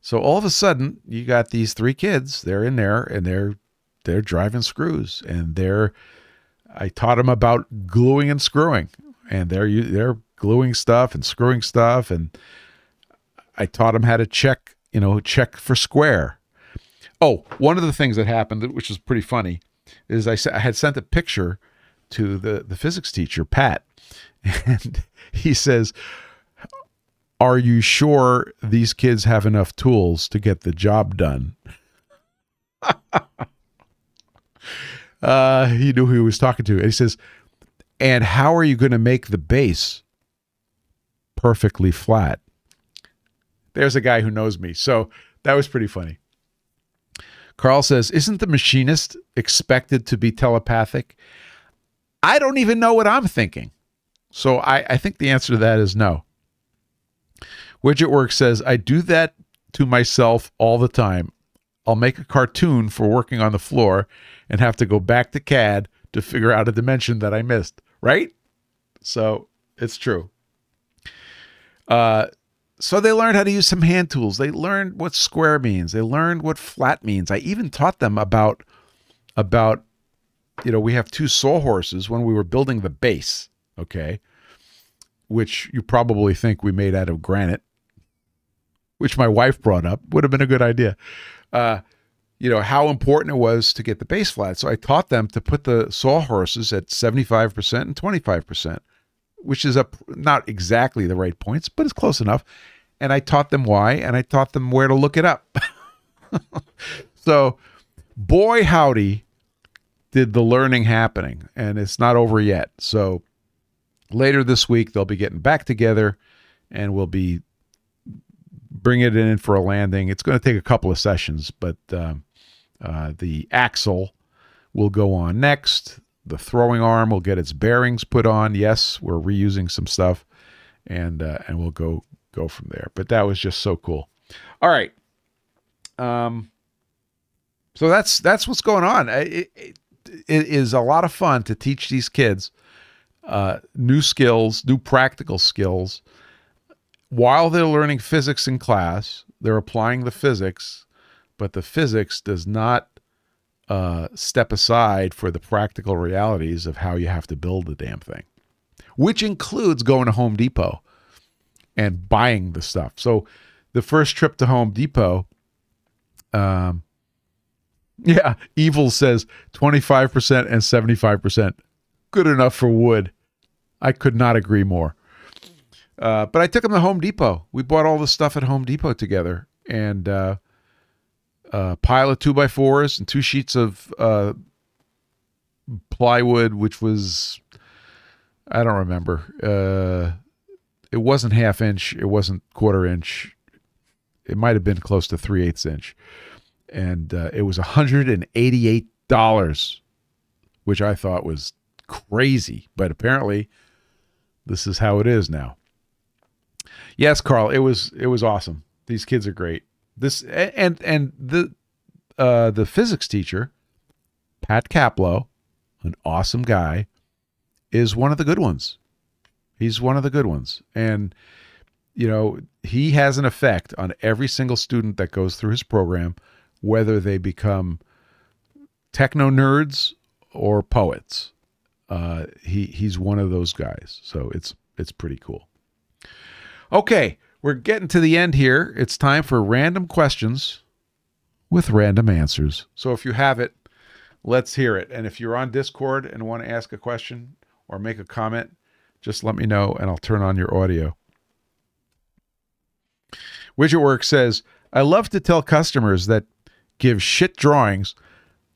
So all of a sudden, you got these three kids. They're in there, and they're they're driving screws, and they're I taught them about gluing and screwing, and they're they're gluing stuff and screwing stuff and I taught him how to check, you know, check for square. Oh, one of the things that happened, which was pretty funny, is I, I had sent a picture to the, the physics teacher, Pat, and he says, Are you sure these kids have enough tools to get the job done? uh, he knew who he was talking to. And he says, And how are you going to make the base perfectly flat. There's a guy who knows me. So that was pretty funny. Carl says, Isn't the machinist expected to be telepathic? I don't even know what I'm thinking. So I, I think the answer to that is no. Widget Work says, I do that to myself all the time. I'll make a cartoon for working on the floor and have to go back to CAD to figure out a dimension that I missed, right? So it's true. Uh, so they learned how to use some hand tools. They learned what square means. They learned what flat means. I even taught them about about you know, we have two sawhorses when we were building the base, okay? Which you probably think we made out of granite, which my wife brought up. Would have been a good idea. Uh, you know, how important it was to get the base flat. So I taught them to put the sawhorses at 75% and 25% which is a not exactly the right points, but it's close enough. And I taught them why, and I taught them where to look it up. so, boy, howdy, did the learning happening, and it's not over yet. So, later this week, they'll be getting back together, and we'll be bringing it in for a landing. It's going to take a couple of sessions, but um, uh, the axle will go on next the throwing arm will get its bearings put on. Yes, we're reusing some stuff, and uh, and we'll go go from there. But that was just so cool. All right. Um. So that's that's what's going on. It, it, it is a lot of fun to teach these kids uh, new skills, new practical skills, while they're learning physics in class. They're applying the physics, but the physics does not uh, step aside for the practical realities of how you have to build the damn thing, which includes going to Home Depot and buying the stuff. So the first trip to Home Depot, um, yeah, Evil says 25% and 75%. Good enough for wood. I could not agree more. Uh, but I took him to Home Depot. We bought all the stuff at Home Depot together. And uh, a pile of two by fours and two sheets of uh, plywood, which was I don't remember. Uh, it wasn't half inch. It wasn't quarter inch. It might have been close to three eighths inch, and uh, it was hundred and eighty eight dollars, which I thought was crazy. But apparently, this is how it is now. Yes, Carl, it was it was awesome. These kids are great. This and and the uh, the physics teacher, Pat Caplow, an awesome guy, is one of the good ones. He's one of the good ones, and you know he has an effect on every single student that goes through his program, whether they become techno nerds or poets. Uh, he he's one of those guys, so it's it's pretty cool. Okay, we're getting to the end here. It's time for random questions with random answers. So if you have it, let's hear it. And if you're on Discord and want to ask a question or make a comment, just let me know and I'll turn on your audio. Widgetwork says, I love to tell customers that give shit drawings.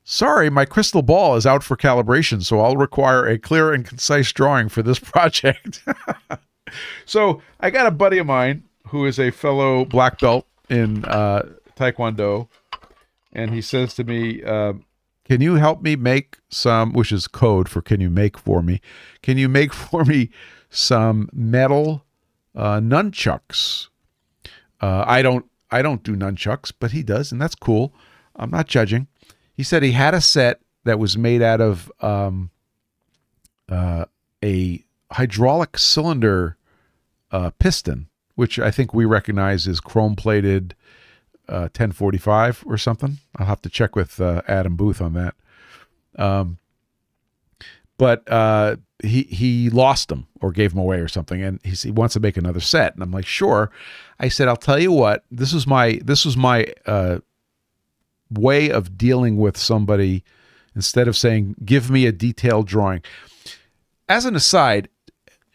Sorry, my crystal ball is out for calibration, so I'll require a clear and concise drawing for this project. so I got a buddy of mine who is a fellow black belt in uh, Taekwondo, and he says to me, uh, "Can you help me make some?" Which is code for "Can you make for me?" Can you make for me some metal uh, nunchucks? Uh, I don't. I don't do nunchucks, but he does, and that's cool. I'm not judging. He said he had a set that was made out of um, uh, a hydraulic cylinder uh, piston which I think we recognize as chrome plated uh, 1045 or something. I'll have to check with uh, Adam Booth on that. Um, but uh, he he lost them or gave them away or something, and he, he wants to make another set. And I'm like, sure. I said, I'll tell you what. This is my this was my uh, way of dealing with somebody. Instead of saying, give me a detailed drawing. As an aside,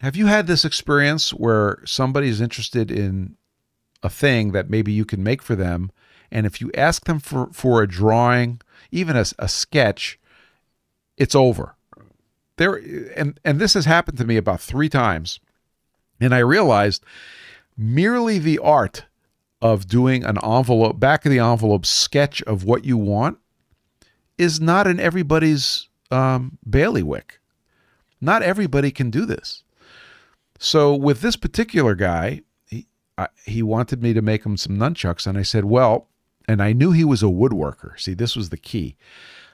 have you had this experience where somebody's interested in a thing that maybe you can make for them, and if you ask them for, for a drawing, even a, a sketch, it's over. There and and this has happened to me about three times, and I realized merely the art of doing an envelope back of the envelope sketch of what you want is not in everybody's um, bailiwick. Not everybody can do this. So with this particular guy, he he wanted me to make him some nunchucks, and I said, well, and I knew he was a woodworker. See, this was the key.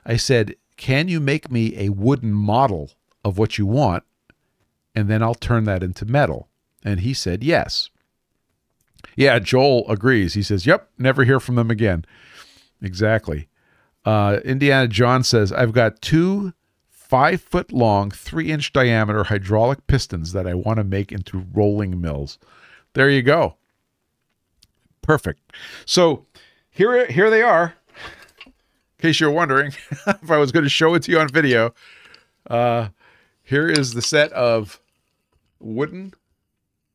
I said, can you make me a wooden model of what you want, and then I'll turn that into metal? And he said yes. Yeah, Joel agrees. He says, Yep, never hear from them again. Exactly. Uh, Indiana John says, I've got two five foot long, three inch diameter hydraulic pistons that I want to make into rolling mills. There you go. Perfect. So here, here they are. In case you're wondering if I was going to show it to you on video, uh, here is the set of wooden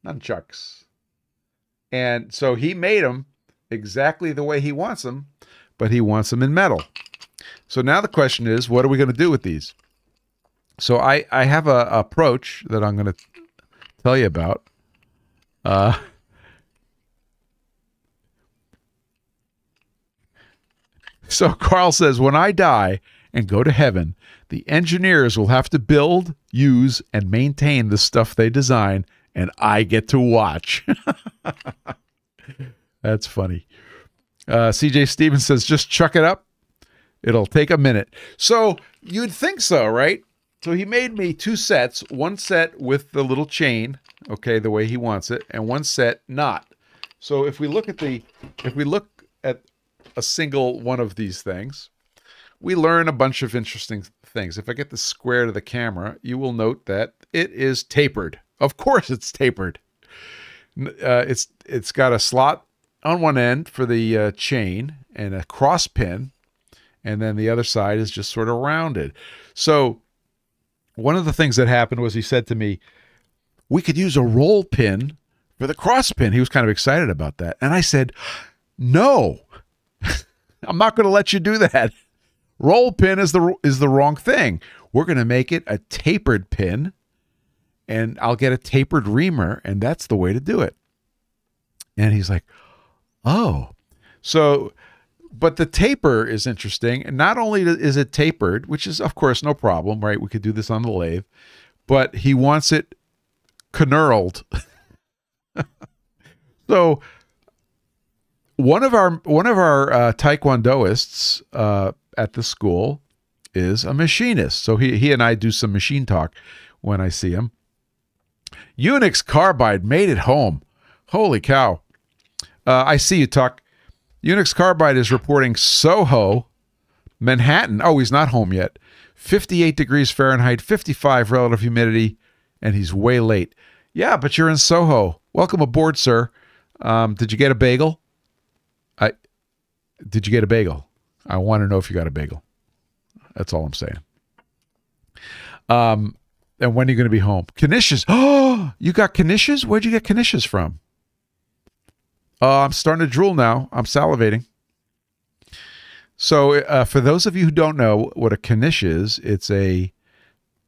nunchucks. And so he made them exactly the way he wants them, but he wants them in metal. So now the question is, what are we going to do with these? So I, I have a, approach that I'm going to tell you about. Uh, so Carl says, when I die and go to heaven, the engineers will have to build, use, and maintain the stuff they design, and I get to watch. That's funny. Uh, CJ Stevens says, just chuck it up. It'll take a minute. So you'd think so, right? So he made me two sets one set with the little chain, okay, the way he wants it, and one set not. So if we look at the, if we look at a single one of these things, we learn a bunch of interesting things. If I get the square to the camera, you will note that it is tapered. Of course, it's tapered. Uh, it's it's got a slot on one end for the uh, chain and a cross pin, and then the other side is just sort of rounded. So one of the things that happened was he said to me, "We could use a roll pin for the cross pin." He was kind of excited about that, and I said, "No, I'm not going to let you do that. Roll pin is the is the wrong thing. We're going to make it a tapered pin." and I'll get a tapered reamer, and that's the way to do it. And he's like, Oh, so, but the taper is interesting. And not only is it tapered, which is, of course, no problem, right? We could do this on the lathe, but he wants it knurled. so, one of our one of our uh, taekwondoists uh, at the school is a machinist. So he he and I do some machine talk when I see him. Unix Carbide made it home. Holy cow. Uh, I see you, Tuck. Unix Carbide is reporting Soho, Manhattan. Oh, he's not home yet. 58 degrees Fahrenheit, 55 relative humidity, and he's way late. Yeah, but you're in Soho. Welcome aboard, sir. Um, did you get a bagel? I did you get a bagel? I want to know if you got a bagel. That's all I'm saying. Um, and when are you going to be home? Knishes. Oh, you got knishes? Where'd you get knishes from? Uh, I'm starting to drool now. I'm salivating. So, uh, for those of you who don't know what a knish is, it's a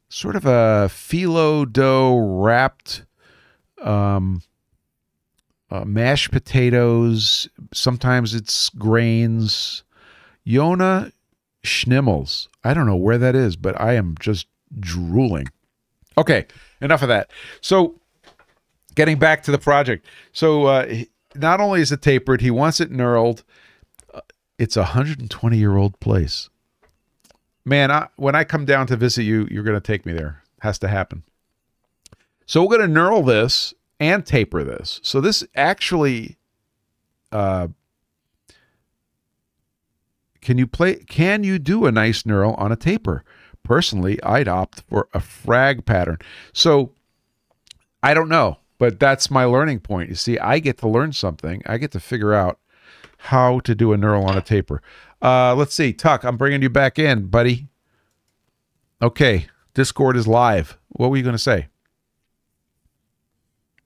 sort of a phyllo dough wrapped um, uh, mashed potatoes. Sometimes it's grains. Yonah Schnimmels. I don't know where that is, but I am just drooling. Okay, enough of that. So, getting back to the project. So, uh, not only is it tapered, he wants it knurled. Uh, it's a 120 year old place. Man, I, when I come down to visit you, you're going to take me there. Has to happen. So we're going to knurl this and taper this. So this actually, uh, can you play? Can you do a nice knurl on a taper? Personally, I'd opt for a frag pattern. So I don't know, but that's my learning point. You see, I get to learn something. I get to figure out how to do a knurl on a taper. Uh, let's see, Tuck, I'm bringing you back in, buddy. Okay, Discord is live. What were you going to say?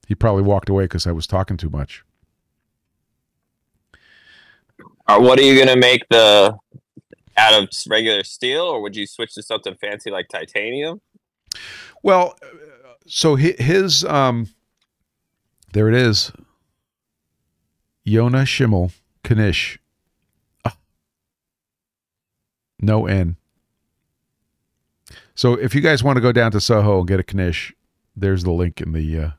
He probably walked away because I was talking too much. Uh, what are you going to make the out of regular steel, or would you switch to something fancy like titanium? Well, so his um, there it is. Yonah Schimmel Knish. Oh. No N. So if you guys want to go down to Soho and get a Knish, there's the link in the uh,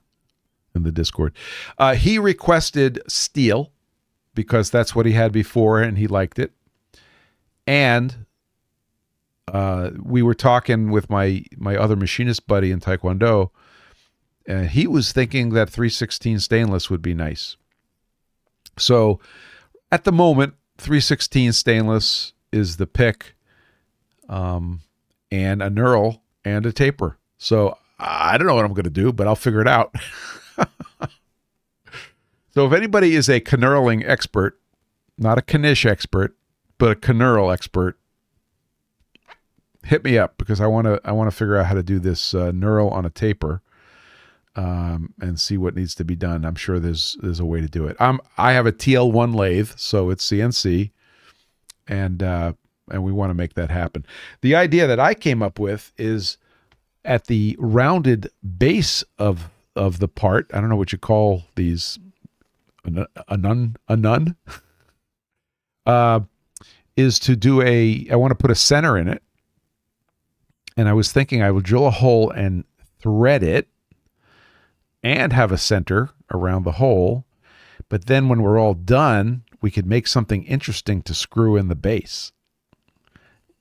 in the Discord. Uh, he requested steel because that's what he had before and he liked it. And uh, we were talking with my my other machinist buddy in Taekwondo, and he was thinking that 316 stainless would be nice. So, at the moment, 316 stainless is the pick, um, and a knurl and a taper. So I don't know what I'm going to do, but I'll figure it out. so if anybody is a knurling expert, not a Knish expert, but a knurl expert, hit me up because I want to I want to figure out how to do this uh, knurl on a taper um, and see what needs to be done. I'm sure there's there's a way to do it. I'm I have a TL1 lathe, so it's CNC, and uh, and we want to make that happen. The idea that I came up with is at the rounded base of of the part. I don't know what you call these a, nun a nun. uh, is to do a I want to put a center in it. And I was thinking I would drill a hole and thread it and have a center around the hole. But then when we're all done, we could make something interesting to screw in the base.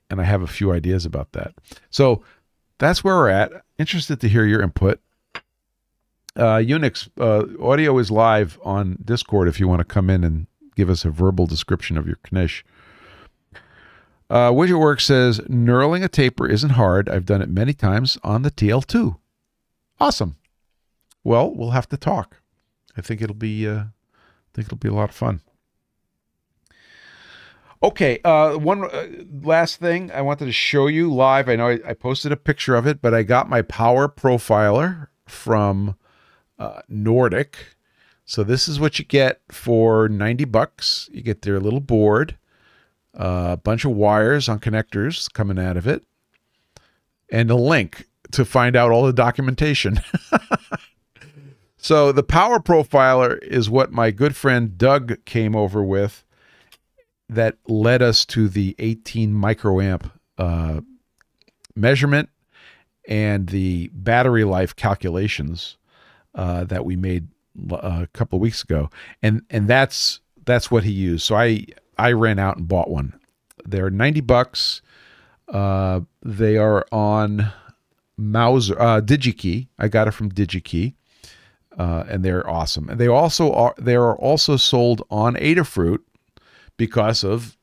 And I have a few ideas about that. So that's where we're at. Interested to hear your input. Uh, Unix uh, audio is live on Discord if you want to come in and give us a verbal description of your Knish. Uh, Widget Work says knurling a taper isn't hard. I've done it many times on the TL2. Awesome. Well, we'll have to talk. I think it'll be. Uh, I think it'll be a lot of fun. Okay, uh, one uh, last thing I wanted to show you live. I know I, I, posted a picture of it, but I got my power profiler from uh, Nordic. So this is what you get for 90 bucks. You get their little board, a bunch of wires on connectors coming out of it, and a link to find out all the documentation. so the power profiler is what my good friend Doug came over with that led us to the 18 microamp uh, measurement and the battery life calculations uh, that we made uh, a couple of weeks ago, and and that's that's what he used. So I I ran out and bought one. They're 90 bucks. Uh, they are on Mouser uh, DigiKey. I got it from DigiKey. Uh, and they're awesome. And they also are they are also sold on Adafruit because of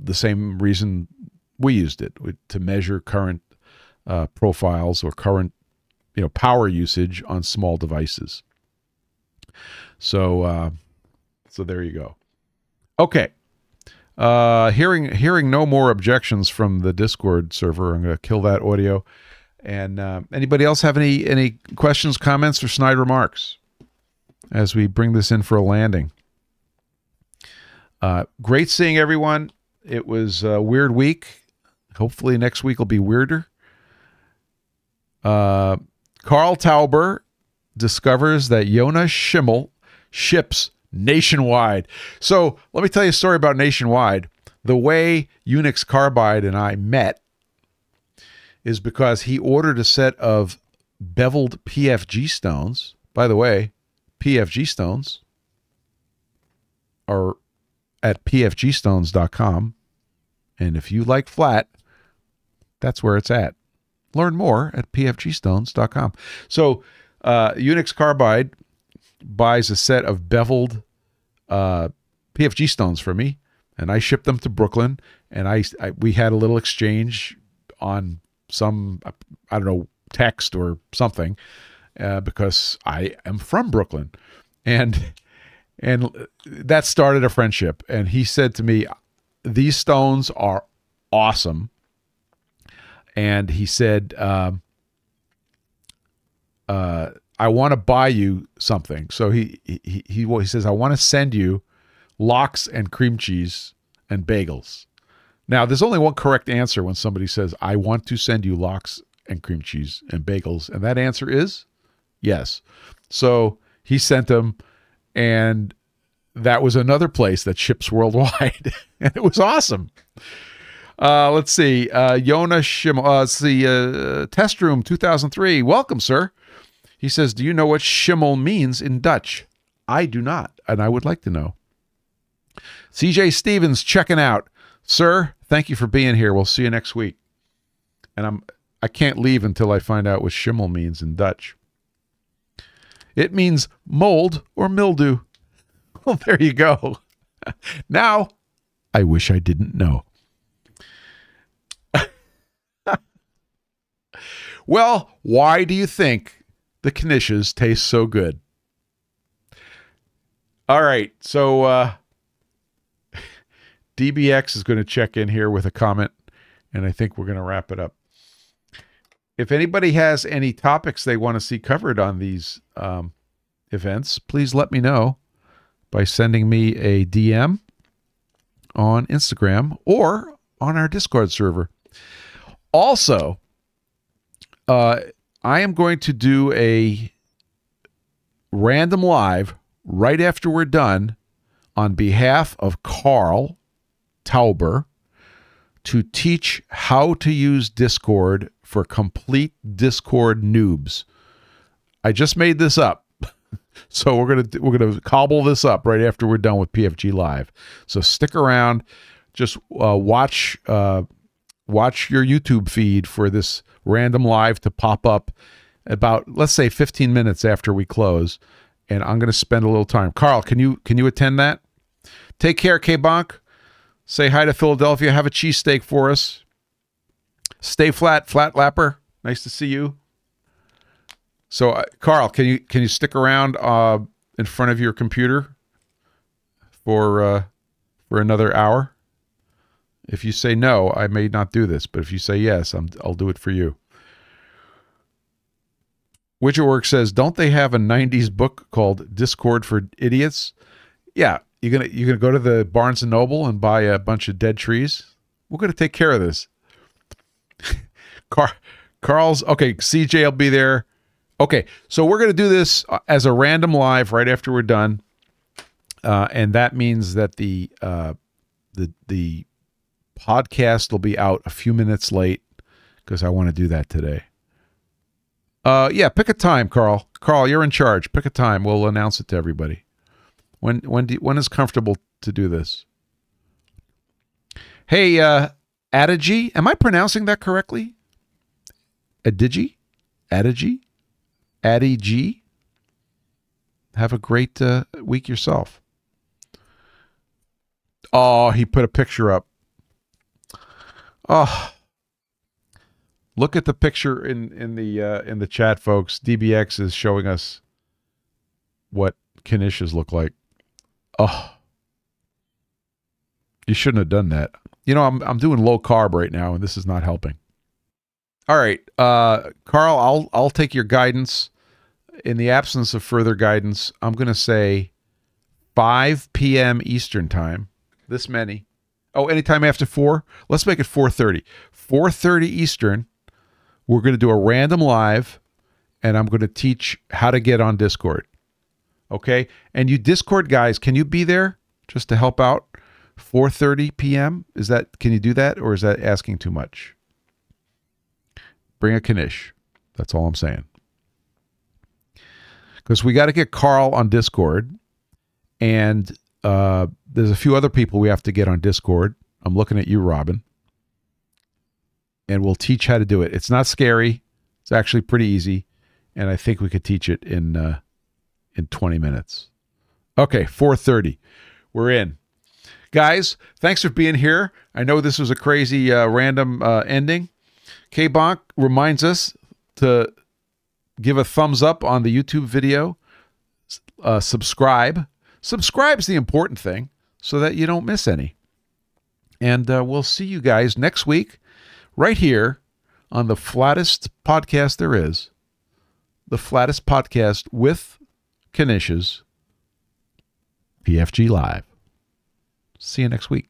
the same reason we used it to measure current uh, profiles or current you know power usage on small devices. So uh, so there you go. Okay. Uh, hearing hearing no more objections from the Discord server, I'm going to kill that audio. And uh, anybody else have any any questions, comments, or snide remarks as we bring this in for a landing? Uh, great seeing everyone. It was a weird week. Hopefully next week will be weirder. Uh, Carl Tauber discovers that Yonah Schimmel ships nationwide. So let me tell you a story about nationwide. The way Unix Carbide and I met is because he ordered a set of beveled PFG stones. By the way, PFG stones are at pfgstones.com. And if you like flat, that's where it's at. Learn more at pfgstones.com. So, uh, Unix Carbide buys a set of beveled uh, PFG stones for me, and I shipped them to Brooklyn. And I, I we had a little exchange on some I don't know text or something uh, because I am from Brooklyn, and and that started a friendship. And he said to me, "These stones are awesome." And he said, um, uh, "I want to buy you something." So he he he, he says, "I want to send you lox and cream cheese and bagels." Now, there's only one correct answer when somebody says, "I want to send you lox and cream cheese and bagels," and that answer is yes. So he sent them and that was another place that ships worldwide, and it was awesome. Uh, let's see, uh, Yonah Shim, uh, let's uh, Test Room 2003. Welcome, sir. He says, Do you know what schimmel means in Dutch? I do not, and I would like to know. CJ Stevens checking out. Sir, thank you for being here. We'll see you next week. And I'm I can't leave until I find out what schimmel means in Dutch. It means mold or mildew. Well, there you go. now, I wish I didn't know. well, why do you think the knishes taste so good? All right, so uh, DBX is going to check in here with a comment, and I think we're going to wrap it up. If anybody has any topics they want to see covered on these um, events, please let me know by sending me a DM on Instagram or on our Discord server. Also, uh, I am going to do a random live right after we're done on behalf of Carl Tauber to teach how to use Discord for complete Discord noobs. I just made this up. So we're gonna we're gonna cobble this up right after we're done with PFG Live. So stick around, just uh, watch uh, watch your YouTube feed for this random live to pop up about let's say 15 minutes after we close, and I'm gonna spend a little time. Carl, can you can you attend that? Take care, K Bonk. Say hi to Philadelphia. Have a cheesesteak for us. Stay flat, flat lapper. Nice to see you. So, uh, Carl, can you can you stick around uh, in front of your computer for uh, for another hour? If you say no, I may not do this, but if you say yes, I'm, I'll do it for you. Widgetwork says, "Don't they have a '90s book called Discord for Idiots?" Yeah, you're gonna you're gonna go to the Barnes and Noble and buy a bunch of dead trees. We're gonna take care of this. Car- Carl's okay. CJ will be there. Okay, so we're to do this uh, as a random live right after we're done, uh, and that means that the uh, the the podcast will be out a few minutes late because I want to do that today. Uh, yeah, pick a time, Carl. Carl, you're in charge. Pick a time. We'll announce it to everybody. When when do, when is comfortable to do this? Hey, uh, Adigi, am I pronouncing that correctly? Adigi. Addie G. Have a great uh, week yourself. Oh, he put a picture up. Oh, look at the picture in in the uh, in the chat, folks. DBX is showing us what Knishes look like. Oh, you shouldn't have done that. You know, I'm I'm doing low carb right now, and this is not helping. All right, uh, Carl, I'll I'll take your guidance in the absence of further guidance, I'm going to say 5 p.m. Eastern time. This many. Oh, anytime after 4? Let's make it 4:30. 4:30 Eastern. We're going to do a random live and I'm going to teach how to get on Discord. Okay? And you Discord guys, can you be there just to help out? 4:30 p.m. Is that can you do that or is that asking too much? Bring a Knish. That's all I'm saying because we got to get Carl on Discord, and uh, there's a few other people we have to get on Discord. I'm looking at you, Robin, and we'll teach how to do it. It's not scary. It's actually pretty easy, and I think we could teach it in uh, in 20 minutes. Okay, 4:30. We're in. Guys, thanks for being here. I know this was a crazy uh, random uh, ending. K Bonk reminds us to give a thumbs up on the YouTube video, uh, subscribe. Subscribe is the important thing so that you don't miss any. And uh, we'll see you guys next week right here on the flattest podcast there is, the flattest podcast with Knishes, PFG Live. See you next week.